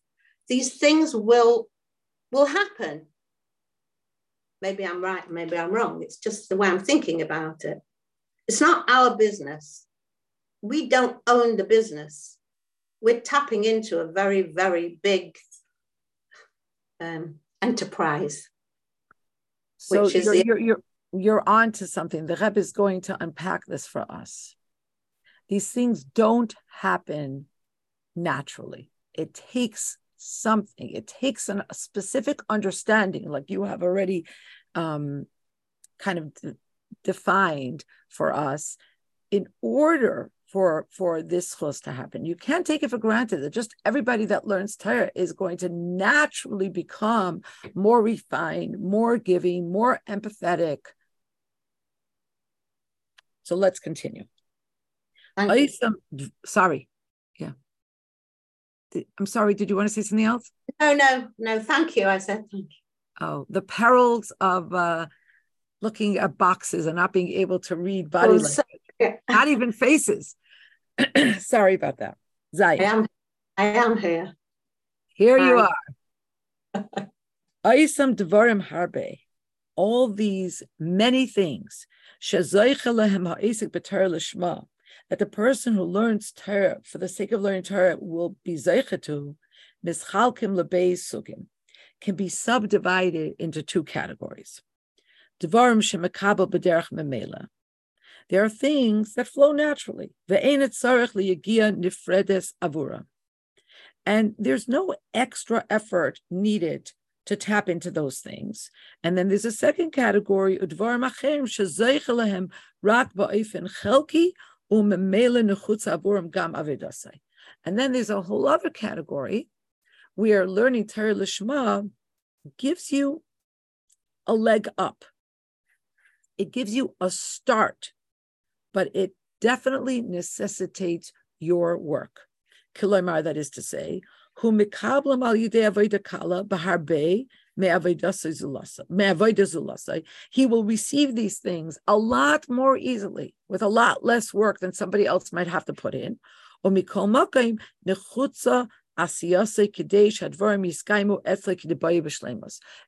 These things will will happen. Maybe I'm right, maybe I'm wrong. It's just the way I'm thinking about it. It's not our business. We don't own the business. We're tapping into a very, very big um, enterprise. So you're, the- you're, you're, you're on to something. The Rebbe is going to unpack this for us. These things don't happen naturally. It takes something. It takes an, a specific understanding, like you have already um, kind of defined for us, in order for for this chus to happen. You can't take it for granted that just everybody that learns Torah is going to naturally become more refined, more giving, more empathetic. So let's continue. Some, sorry. Yeah. I'm sorry. Did you want to say something else? No, no, no. Thank you. I said thank you. Oh, the perils of uh, looking at boxes and not being able to read body language, not even faces. Sorry about that. I am, I am here. Here Hi. you are. Aisam Harbe. All these many things. That the person who learns Torah for the sake of learning Torah will be zeichetu, mischalkim lebei sugim, can be subdivided into two categories. B'derech memela, there are things that flow naturally. And there's no extra effort needed to tap into those things. And then there's a second category, and then there's a whole other category where learning Torah Lishma gives you a leg up. It gives you a start but it definitely necessitates your work. Kilomar, that is to say, who mikablam al yidei kala baharbe he will receive these things a lot more easily with a lot less work than somebody else might have to put in.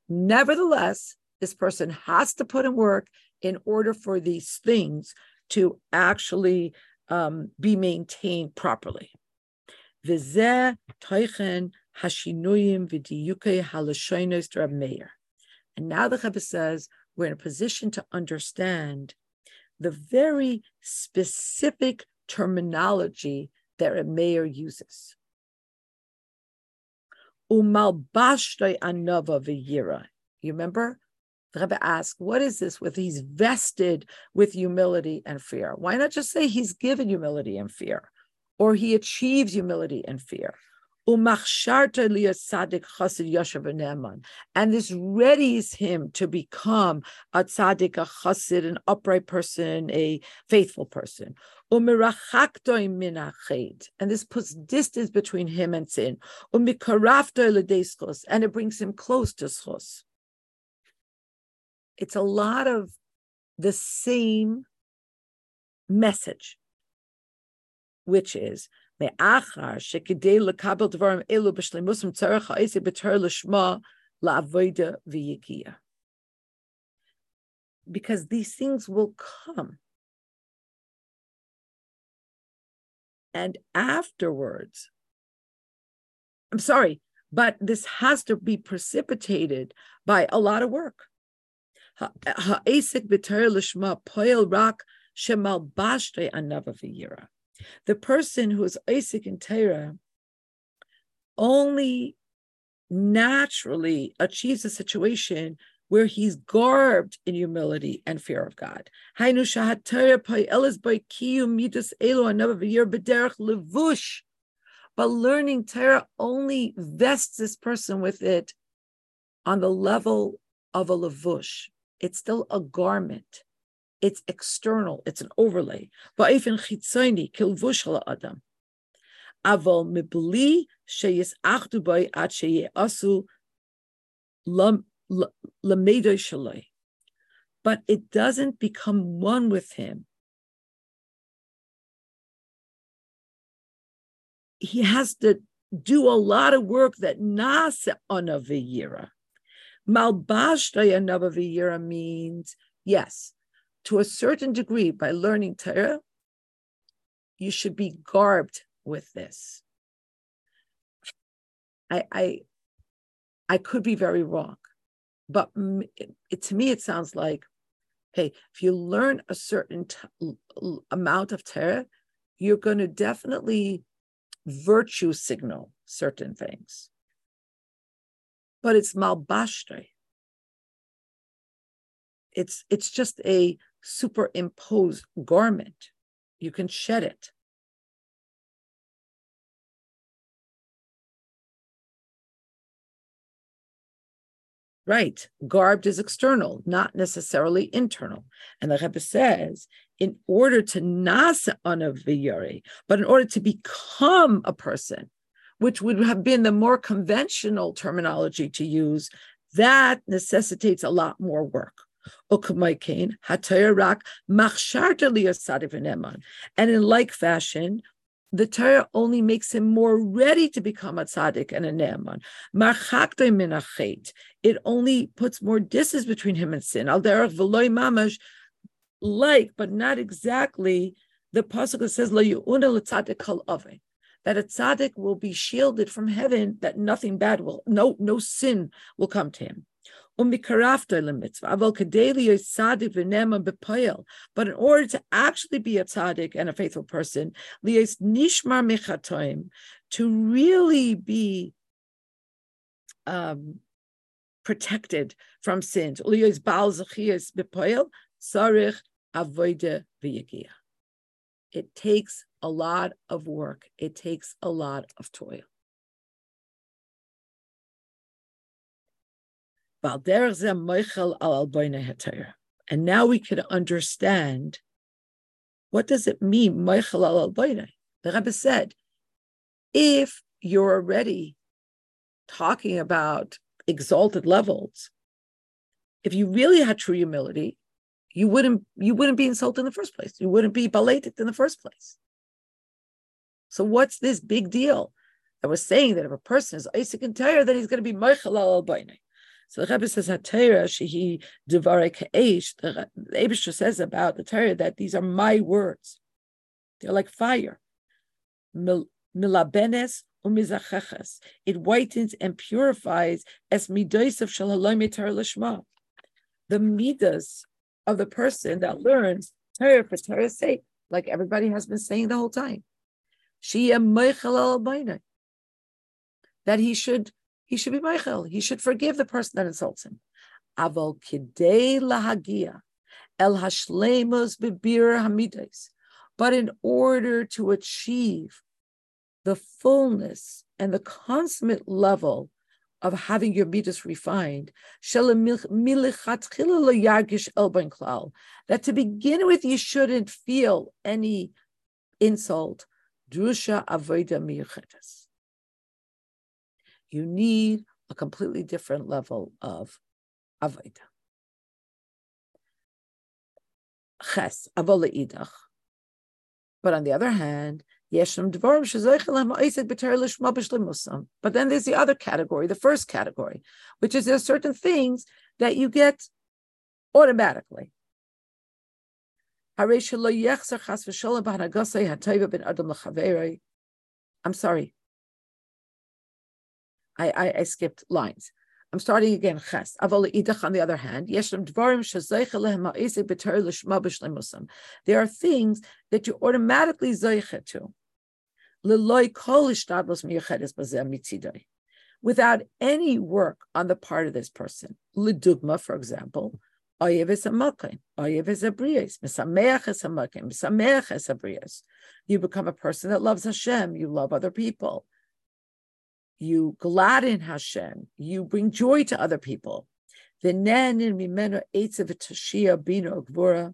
Nevertheless, this person has to put in work in order for these things to actually um, be maintained properly. And now the Rebbe says we're in a position to understand the very specific terminology that a mayor uses. You remember? The Rebbe what is this with he's vested with humility and fear? Why not just say he's given humility and fear, or he achieves humility and fear? And this readies him to become a tzaddik, a chassid, an upright person, a faithful person. And this puts distance between him and sin. And it brings him close to schos it's a lot of the same message, which is because these things will come. And afterwards, I'm sorry, But this has to be precipitated by a lot of work. Eh, the person who is oisek in Torah only naturally achieves a situation where he's garbed in humility and fear of God. But learning Torah only vests this person with it on the level of a lavush. It's still a garment. It's external. It's an overlay. Aval boy at sheyeasu but it doesn't become one with him. He has to do a lot of work that nasa onaviyira. Malbashtaya navaviyira means, yes, to a certain degree, by learning Torah, you should be garbed with this. I, I, I could be very wrong. But it, to me, it sounds like, hey, if you learn a certain amount of Torah, you're going to definitely virtue signal certain things. But it's malbashtre. It's it's just a superimposed garment. You can shed it. Right. Garbed is external, not necessarily internal. And the Rebbe says, in order to nasa on a but in order to become a person, which would have been the more conventional terminology to use, that necessitates a lot more work. And in like fashion, the Torah only makes him more ready to become a tzaddik and a ne'eman. It only puts more distance between him and sin. Like, but not exactly, the pasuk that says, Lo yu'una that a tzaddik will be shielded from heaven, that nothing bad will, no, no sin will come to him. But in order to actually be a tzaddik and a faithful person, to really be um, protected from sins, it takes a lot of work. It takes a lot of toil. And now we can understand what does it mean, The Rebbe said, if you're already talking about exalted levels, if you really had true humility, you wouldn't you wouldn't be insulted in the first place. You wouldn't be belated in the first place. So what's this big deal? I was saying that if a person is oisek and Torah, then he's going to be al so the Rebbe says Torah shehi devarei ka'esh. The Abishter says about the Torah that these are my words. They're like fire. Milabenes umizacheches. It whitens and purifies as midas of shalaloi Torah lishma. The midas of the person that learns Torah for Torah's sake, like everybody has been saying the whole time. That he should he should be Michael. He should forgive the person that insults him. Aval lahagia el hashlemus bibir hamides. But in order to achieve the fullness and the consummate level of having your midas refined, that to begin with you shouldn't feel any insult. Avoida you need a completely different level of avodah. Ches. But on the other hand, Um, but then there's the other category, the first category, which is there are certain things that you get automatically. I'm sorry. I, I, I skipped lines. I'm starting again. Ches. On the other hand, b'shleimusam. Um, there are things that you automatically zaycha to. Without any work on the part of this person. L'dugma, for example, Oyev is a. Oyev is a. Misameach is a. Misameach is a. You become a person that loves Hashem. You love other people you gladden Hashem, you bring joy to other people. V'nen in mimeno eitzav tashia bino gvura.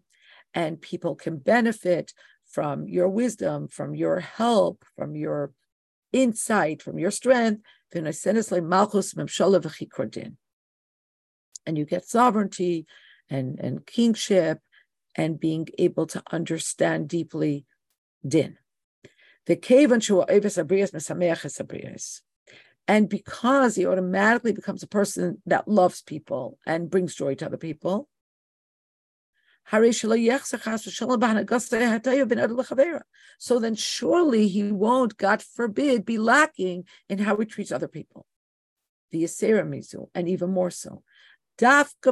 And people can benefit from your wisdom, from your help, from your insight, from your strength. And you get sovereignty and, and kingship and being able to understand deeply din. The cave and because he automatically becomes a person that loves people and brings joy to other people, so then surely he won't, God forbid, be lacking in how he treats other people. The Mizu, and even more so. Dafka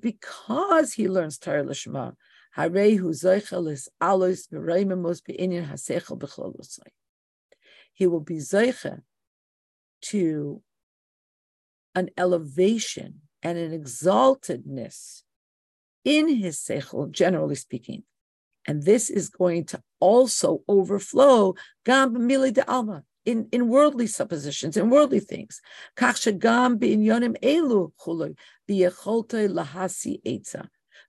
because he learns Torah lishma. He will be zeicha to an elevation and an exaltedness in his seichel, generally speaking. And this is going to also overflow gam mili de alma in, in worldly suppositions, in worldly things.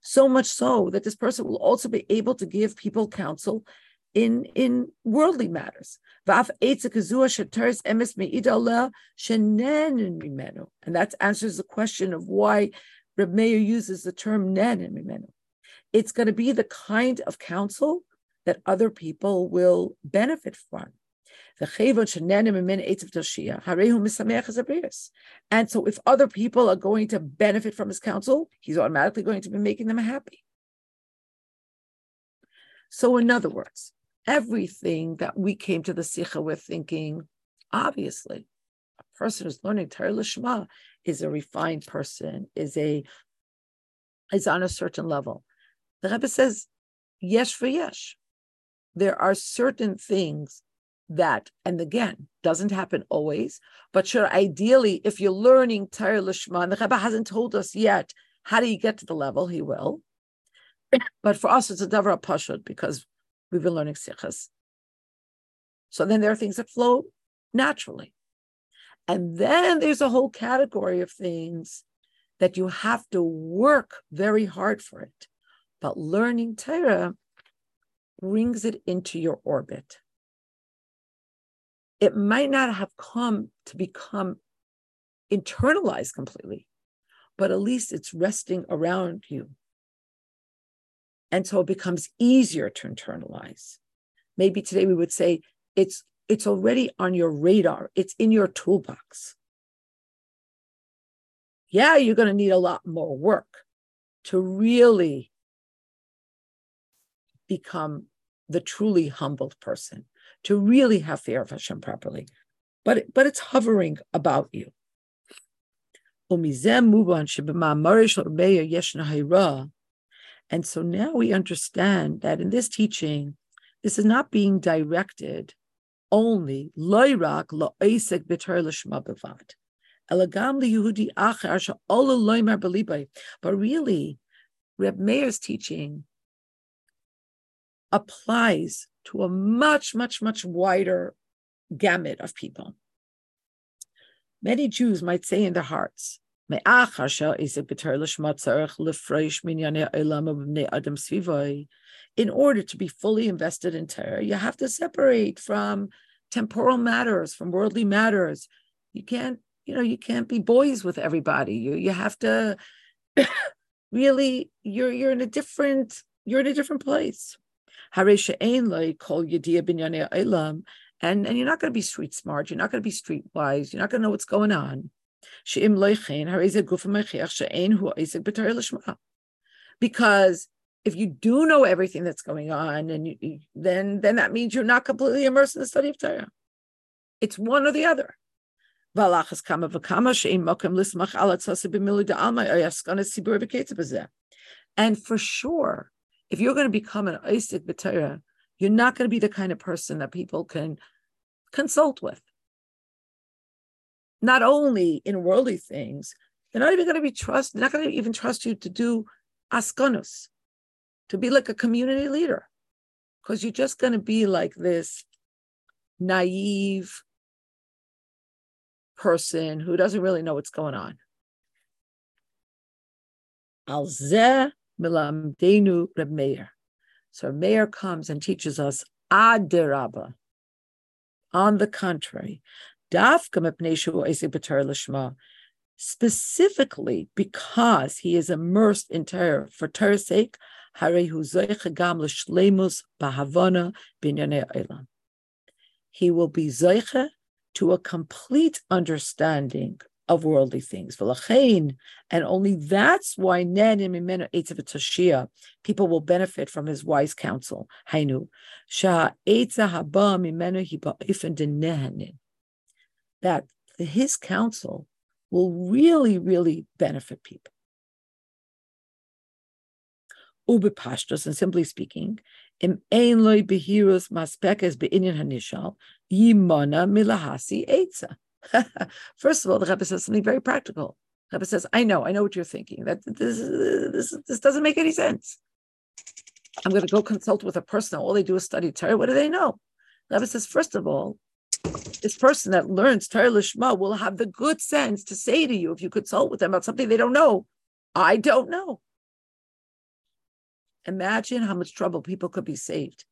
So much so that this person will also be able to give people counsel in, in worldly matters. And that answers the question of why Reb Meir uses the term nen It's going to be the kind of counsel that other people will benefit from. And so if other people are going to benefit from his counsel, he's automatically going to be making them happy. So in other words, everything that we came to the Sikha with thinking, obviously, a person who's learning Torah Lishma is a refined person, is a is on a certain level. The Rebbe says, yes for yes. There are certain things that, and again, doesn't happen always, but sure, ideally, if you're learning Torah Lishma, and the Rebbe hasn't told us yet how do you get to the level, he will. But for us, it's a davar pashut because we've been learning sikhas. So then there are things that flow naturally. And then there's a whole category of things that you have to work very hard for it. But learning Torah brings it into your orbit it might not have come to become internalized completely, but at least it's resting around you. And so it becomes easier to internalize. Maybe today we would say it's it's already on your radar, it's in your toolbox. Yeah, you're going to need a lot more work to really become the truly humbled person to really have fear of Hashem properly. But, but it's hovering about you. And so now we understand that in this teaching, this is not being directed only loirak lo'esek b'ter l'shma bevad. Elagam liyehudi acher ola loimar belibay. But really, Reb Meir's teaching applies to a much, much, much wider gamut of people. Many Jews might say in their hearts, in order to be fully invested in Torah, you have to separate from temporal matters, from worldly matters. You can't, you know, you can't be boys with everybody. You you have to really, you're you're in a different, you're in a different place. And, and you're not going to be street smart. You're not going to be street wise. You're not going to know what's going on. Because if you do know everything that's going on, and you, then then that means you're not completely immersed in the study of Torah. It's one or the other. Oh and for sure, if you're going to become an oisek B'Torah, you're not going to be the kind of person that people can consult with. Not only in worldly things, they're not even going to be trust. They're not going to even trust you to do askanus, to be like a community leader, because you're just going to be like this naive person who doesn't really know what's going on. Al zeh milamdenu Reb Meir. So Meir comes and teaches us adiraba. On the contrary, specifically because he is immersed in Torah for Torah's sake, he will be zeiche to a complete understanding of worldly things. And only that's why people will benefit from his wise counsel. That his counsel will really, really benefit people. Ubipashtos, and simply speaking, im ein loy behirus maspekes be'inyan hanishal, yimona milahasi etza. First of all, the Rebbe says something very practical. The Rebbe says, I know, I know what you're thinking. That this, this, this doesn't make any sense. I'm going to go consult with a person. All they do is study Torah. What do they know? The Rebbe says, first of all, this person that learns Torah Lishma will have the good sense to say to you, if you consult with them about something they don't know, I don't know. Imagine how much trouble people could be saved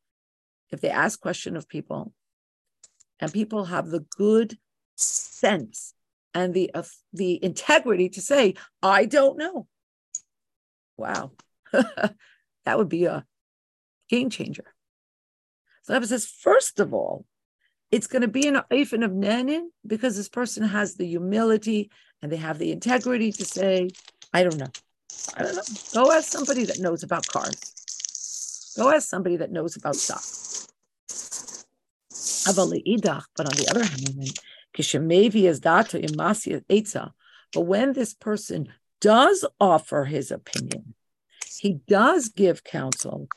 if they ask question of people and people have the good sense and the uh, the integrity to say, I don't know. Wow. that would be a game changer. So Rebbe says, first of all, it's going to be an oifen of nenin because this person has the humility and they have the integrity to say, I don't know. I don't know. Go ask somebody that knows about cars. Go ask somebody that knows about stocks. But on the other hand, but when this person does offer his opinion, he does give counsel.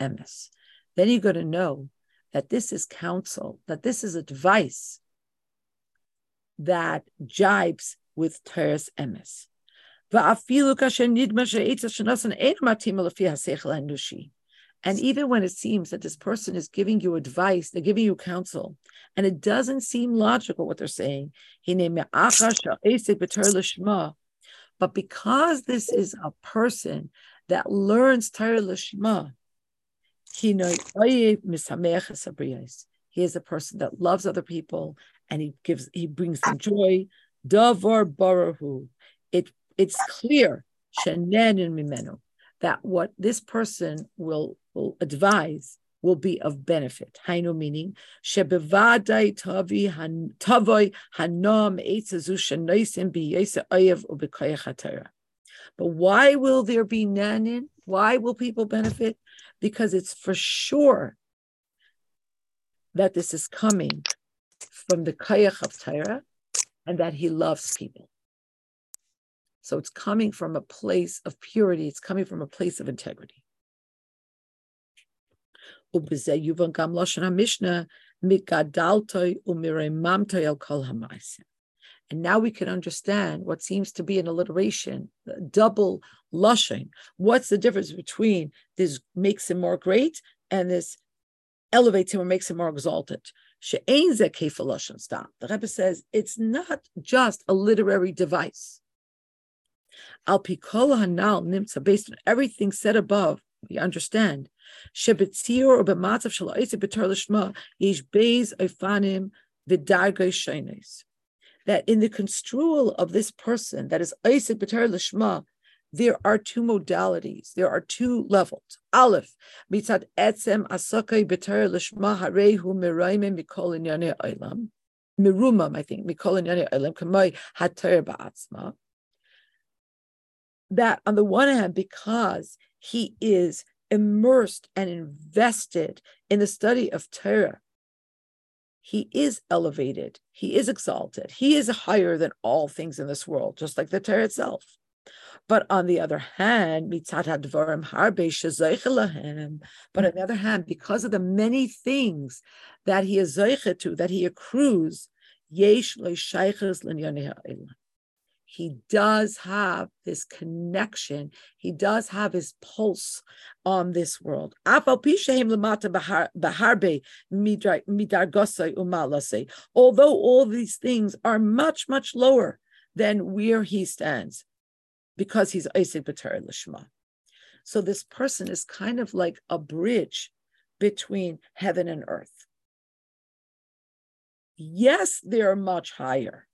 Emes. Then you're going to know that this is counsel, that this is advice that jibes with Toras emes. And even when it seems that this person is giving you advice, they're giving you counsel, and it doesn't seem logical what they're saying, but because this is a person that learns Torah Lishma, he is a person that loves other people and he gives he brings them joy. Davar barahu. It it's clear that what this person will will advise will be of benefit. Hainu meaning shebevadai tavi tavoy hanom eitzazu shenoisim biyesa oyev ubekayach but why will there be nanin? Why will people benefit? Because it's for sure that this is coming from the kayach of Torah and that he loves people. So it's coming from a place of purity, it's coming from a place of integrity. And now we can understand what seems to be an alliteration, double lushing. What's the difference between this makes him more great and this elevates him or makes him more exalted? The Rebbe says it's not just a literary device. Al hanal nimtza, based on everything said above, we understand. That in the construal of this person, that is oisek B'tar Lishma, there are two modalities. There are two levels. Aleph, mitzad etzem asakai b'tar lishma harehu mirayim mikol inyane olam. mirumam, I think, mikol elam kamoi hater ba'atzma. That on the one hand, because he is immersed and invested in the study of Torah, he is elevated, he is exalted, he is higher than all things in this world, just like the Torah itself. But on the other hand, mitzat harbe But on the other hand, because of the many things that he is zeicha to, that he accrues, yesh he does have this connection. He does have his pulse on this world. Although all these things are much, much lower than where he stands because he's oisek B'Torah Lishma. So this person is kind of like a bridge between heaven and earth. Yes, they're much higher,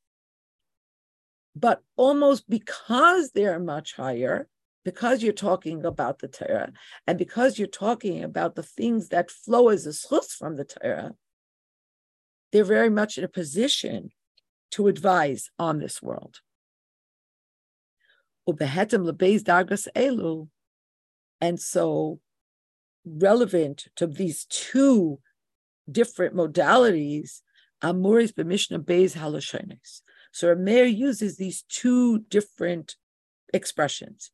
but almost because they're much higher, because you're talking about the Torah, and because you're talking about the things that flow as a schus from the Torah, they're very much in a position to advise on this world. And so, relevant to these two different modalities, Amuris b'Mishnah Beis Haloshonis. So Reb Meir uses these two different expressions,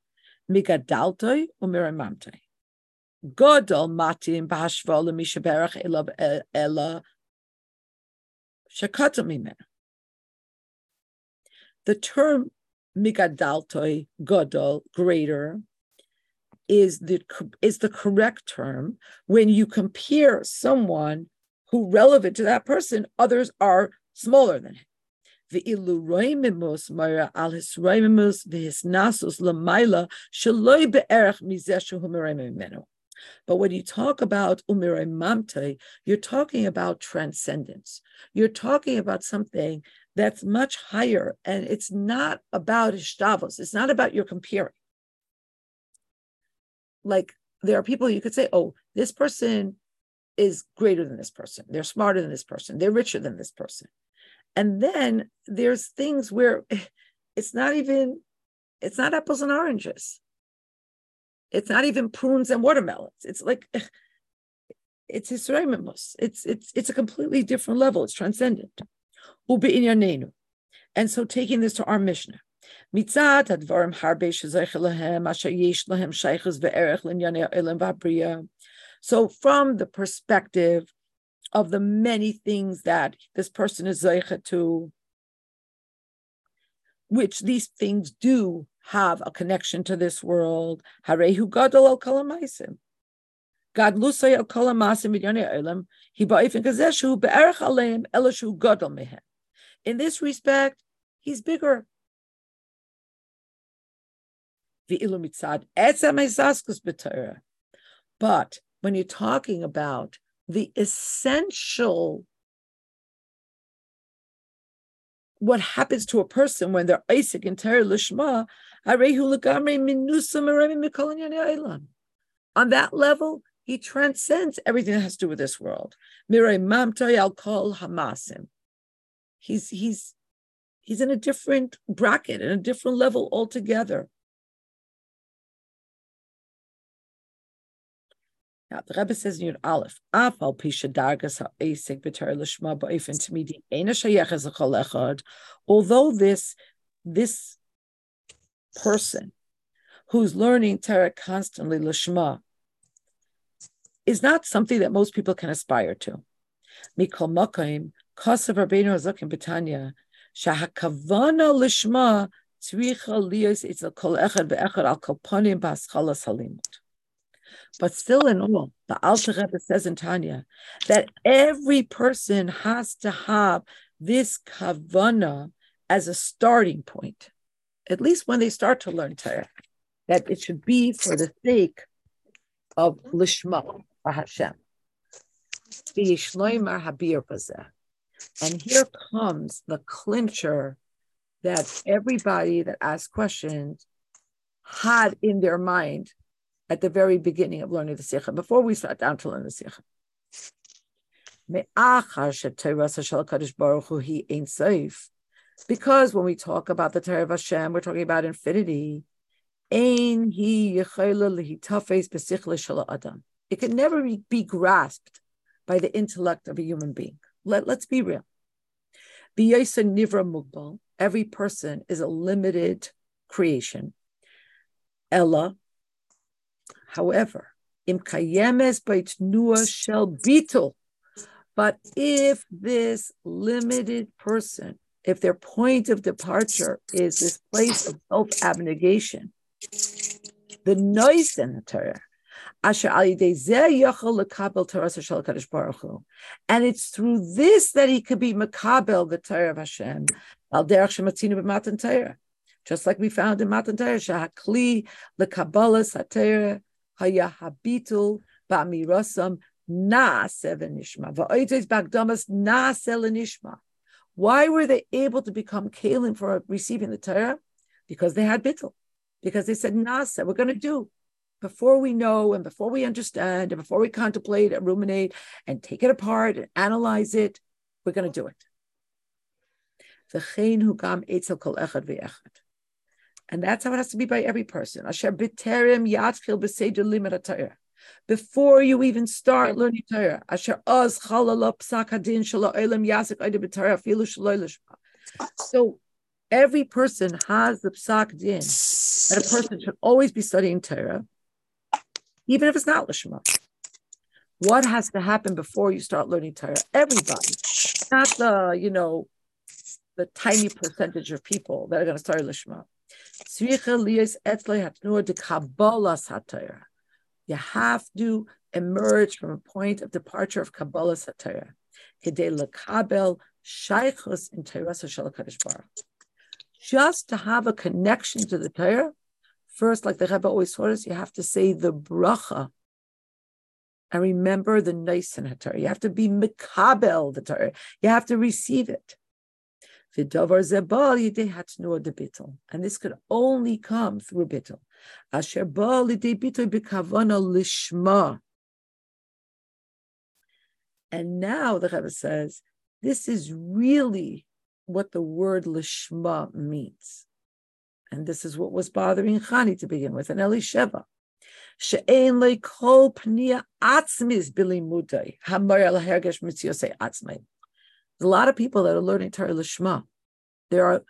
Migadaltoi or Miramamtoi. Godol matim b'hashva lemishaberach elav ela shakatam The term migadaltoi, godol, greater, is the is the correct term when you compare someone who relevant to that person, others are smaller than him. But when you talk about umirei you're talking about transcendence. You're talking about something that's much higher, and it's not about ishtabos. It's not about your comparing. Like there are people you could say, "Oh, this person is greater than this person. They're smarter than this person. They're richer than this person." And then there's things where it's not even, it's not apples and oranges. It's not even prunes and watermelons. It's like it's Hisraimus. It's it's it's a completely different level. It's transcendent. And so taking this to our Mishnah. So from the perspective of the many things that this person is zeicha to, which these things do have a connection to this world. Harehu gadol al kalamaisim. God lusay al kalamasim b'yonei olam. He ba'ifin kazeshu be'erech aleim elashu gadol mehem. In this respect, he's bigger. But when you're talking about the essential what happens to a person when they're oisek and Terry Lishma, on that level, he transcends everything that has to do with this world. He's he's he's in a different bracket, in a different level altogether. Now the Rebbe says in Yud Aleph, Afal Pisha Dargas Ha'esik B'Ter Lishma Ba'ifin Tamidi Eina Shayechaz Echad. Although this this person who's learning Torah constantly Lishma is not something that most people can aspire to. Mikol Makaim Kasav Rabbeinu Hazakim Betanya Shahakavana Lishma Tzricha Liyos Itzel Kol Echad Ve'echad Al Kolpanim Ba'aschalas Halimut. But still, in all, the Alter Rebbe says in Tanya that every person has to have this kavana as a starting point, at least when they start to learn Torah, that it should be for the sake of lishma or Hashem. And here comes the clincher that everybody that asked questions had in their mind at the very beginning of learning the Sikha, before we sat down to learn the Sikha. Because when we talk about the Torah of Hashem, we're talking about infinity. It can never be grasped by the intellect of a human being. Let, let's be real. Every person is a limited creation. Ella, however, im kayemes baitnua shel bitul. But if this limited person, if their point of departure is this place of self abnegation, the noise in the Torah, and it's through this that he could be makabel the Torah of Hashem. Just like we found in Matan Torah, shahakli lekabbalah satera hayahabitul ba'mirasam naaseh v'nishma va'oitzes bagdamas naaseh l'nishma. Why were they able to become kalim for receiving the Torah? Because they had bittul. Because they said nasa, we're going to do before we know and before we understand and before we contemplate and ruminate and take it apart and analyze it, we're going to do it. And that's how it has to be by every person. Before you even start learning Torah, so every person has the psak din that a person should always be studying Torah, even if it's not lishma. What has to happen before you start learning Torah? Everybody, not the you know the tiny percentage of people that are going to start lishma. You have to emerge from a point of departure of Kabbalas HaTorah. Just to have a connection to the Torah, first, like the Rebbe always taught us, you have to say the bracha and remember the Nosein Torah. You have to be mikabel the Torah. You have to receive it. And this could only come through bittul. Asher lishma. And now the Rebbe says, this is really what the word lishma means. And this is what was bothering Chani to begin with, and Elisheva. She'ein le kol pnia atzmis bilimudai, hamar el hergesh mitziyosei atzmai. There's a lot of people that are learning Torah Lishma. There are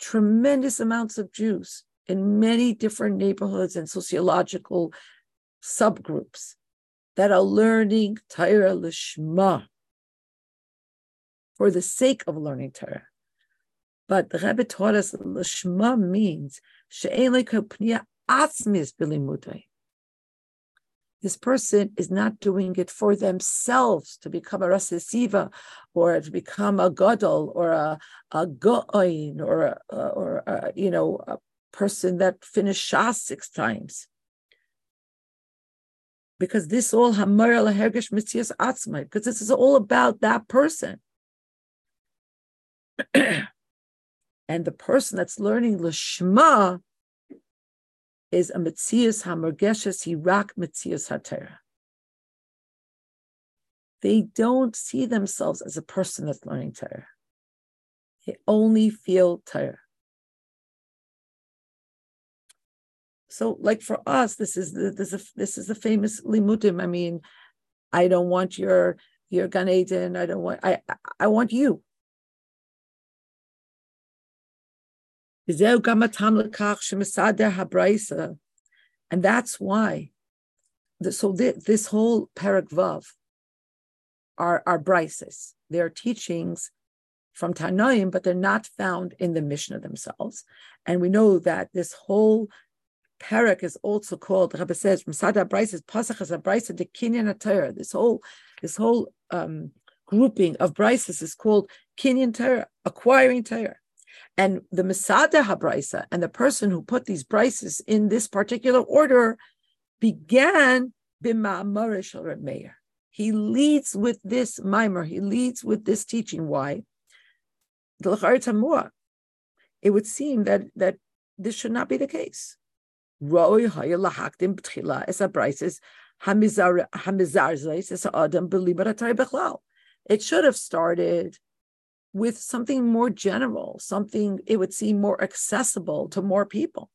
tremendous amounts of Jews in many different neighborhoods and sociological subgroups that are learning Torah Lishma for the sake of learning Torah. But the Rebbe taught us Lishma means she'en atzmis bilimudai this person is not doing it for themselves to become a rosh yeshiva or to become a gadol or a, a go'oin or a, or a, you know a person that finished shas six times. Because this all hamar lahergesh mitzias atzmai, because this is all about that person. and the person that's learning lishma is a Metzias Hamurgeshes Hirak Metzias HaTorah. They don't see themselves as a person that's learning Torah. They only feel Torah. So, like for us, this is the this is this is the famous limudim. I mean, I don't want your your Gan Eden. I don't want I I want you. And that's why. So this whole Perek Vav are, are brises. They're teachings from Tanoim, but they're not found in the Mishnah themselves. And we know that this whole perek is also called, Rabbi says, Masada Brises, Pasach as a Brisa, the Kinyan Torah. This whole, this whole um, grouping of brises is called Kinyan Torah, acquiring Torah. And the Mesader HaBraisa and the person who put these brises in this particular order began b'ma'amarish al Meir. He leads with this mimer. He leads with this teaching. Why? It would seem that that this should not be the case. It should have started with something more general, something it would seem more accessible to more people.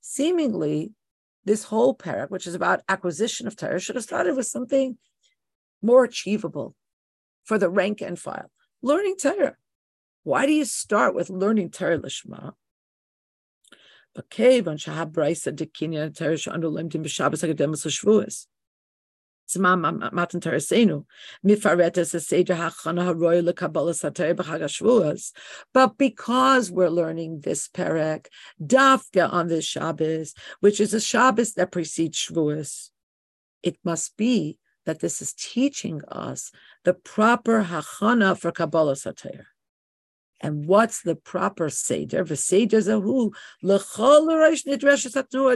Seemingly, this whole perek, which is about acquisition of Torah, should have started with something more achievable for the rank and file. Learning Torah. Why do you start with learning Torah Lishma? But because we're learning this perek, Dafka on this Shabbos, which is a Shabbos that precedes Shavuos, it must be that this is teaching us the proper Hachana for Kabbalas HaTorah. And what's the proper seder? V'seder zahu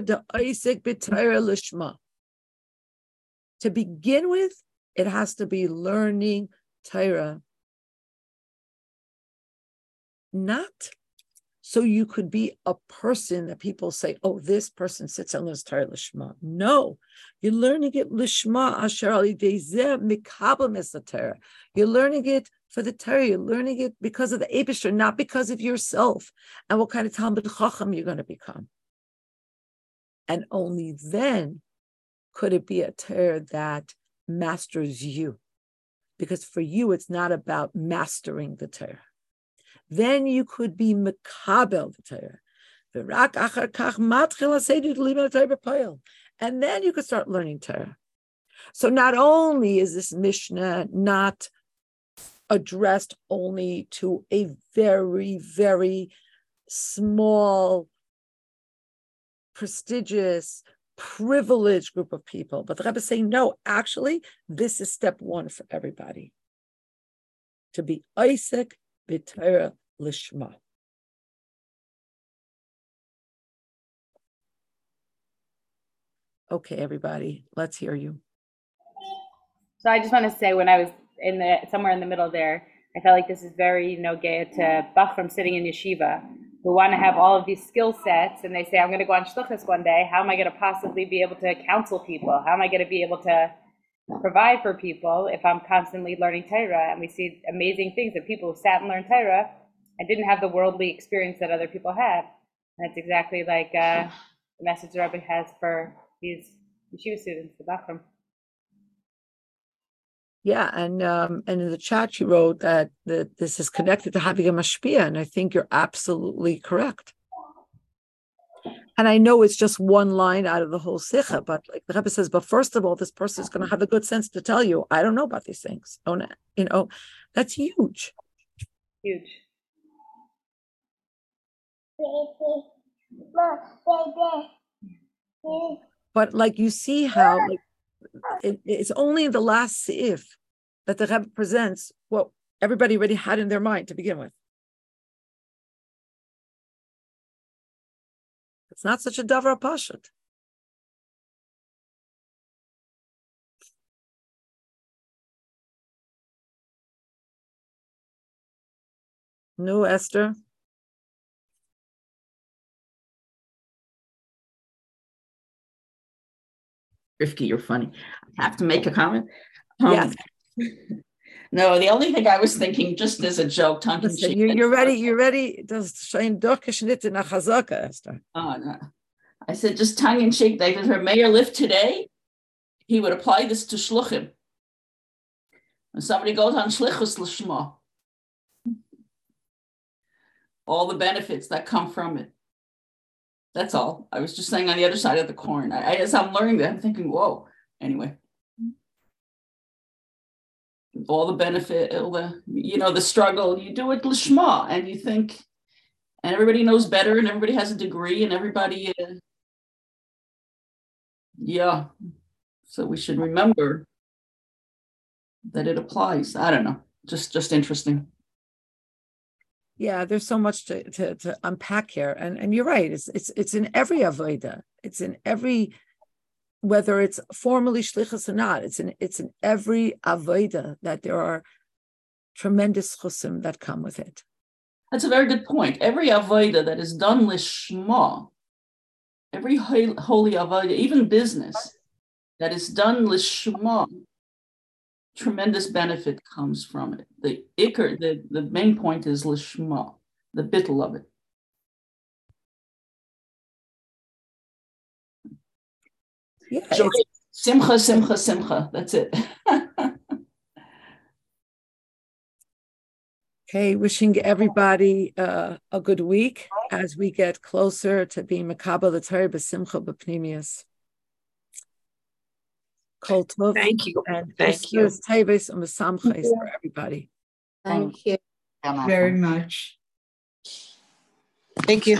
da b'tayr lishma. To begin with, it has to be learning Torah. Not so you could be a person that people say, oh, this person sits and learns Torah Lishma. No, you're learning it Lishma Asher Ali Torah. You're learning it for the Torah. You're learning it because of the Abishter, not because of yourself and what kind of Talmud Chacham you're going to become. And only then could it be a Torah that masters you? Because for you, it's not about mastering the Torah. Then you could be Mekabel the Torah. And then you could start learning Torah. So not only is this Mishnah not addressed only to a very, very small, prestigious, privileged group of people. But the Rebbe is saying, no, actually, this is step one for everybody. To be oisek B'Torah Lishma. Okay, everybody, let's hear you. So I just want to say when I was in the somewhere in the middle there, I felt like this is very, you know, to Bach from sitting in yeshiva who want to have all of these skill sets and they say, I'm going to go on shlichus one day. How am I going to possibly be able to counsel people? How am I going to be able to provide for people if I'm constantly learning Torah? And we see amazing things that people who sat and learned Torah and didn't have the worldly experience that other people have. And that's exactly like uh, the message the Rebbe has for these yeshiva students, the Bachram. Yeah, and um, and in the chat you wrote that that this is connected to having a mashpia, and I think you're absolutely correct. And I know it's just one line out of the whole sikha, but like the Rebbe says, but first of all, this person is going to have the good sense to tell you, I don't know about these things. Oh, you know, that's huge. Huge. But like you see how like it, it's only in the last if that the Rebbe presents what everybody already had in their mind to begin with. It's not such a davar pashut. No, Esther. Rivky, you're funny. I have to make a comment. Um, yes. No, the only thing I was thinking, just as a joke, tongue in cheek. You're, you're ready. You're ready. Durchgeschnitten nach Chazaka, Esther. Oh, no. I said, just tongue in cheek, that if Reb Meir lived today, he would apply this to shluchim. When somebody goes on shlichus l'shma, all the benefits that come from it. That's all. I was just saying on the other side of the coin. I, as I'm learning that, I'm thinking, whoa. Anyway, all the benefit, all the you know the struggle. You do it lishma, and you think, and everybody knows better, and everybody has a degree, and everybody, uh, yeah. So we should remember that it applies. I don't know, just just interesting yeah there's so much to, to, to unpack here. And and you're right it's it's it's in every avoda it's in every whether it's formally shlichus or not it's in it's in every avoda that there are tremendous chusim that come with it. That's a very good point. Every avoda that is done lishma every holy avodah, even business that is done lishma, tremendous benefit comes from it. The ikr, the, the main point is lishma, the bittul of it. Yeah, it's- simcha, simcha, simcha. That's it. Okay, wishing everybody uh, a good week as we get closer to being Makaba the Torah b'simcha b'pnimius. Kol tov Thank you. and Thank you. Teves and Mesamchais for everybody. Thank you. Very much. Thank you.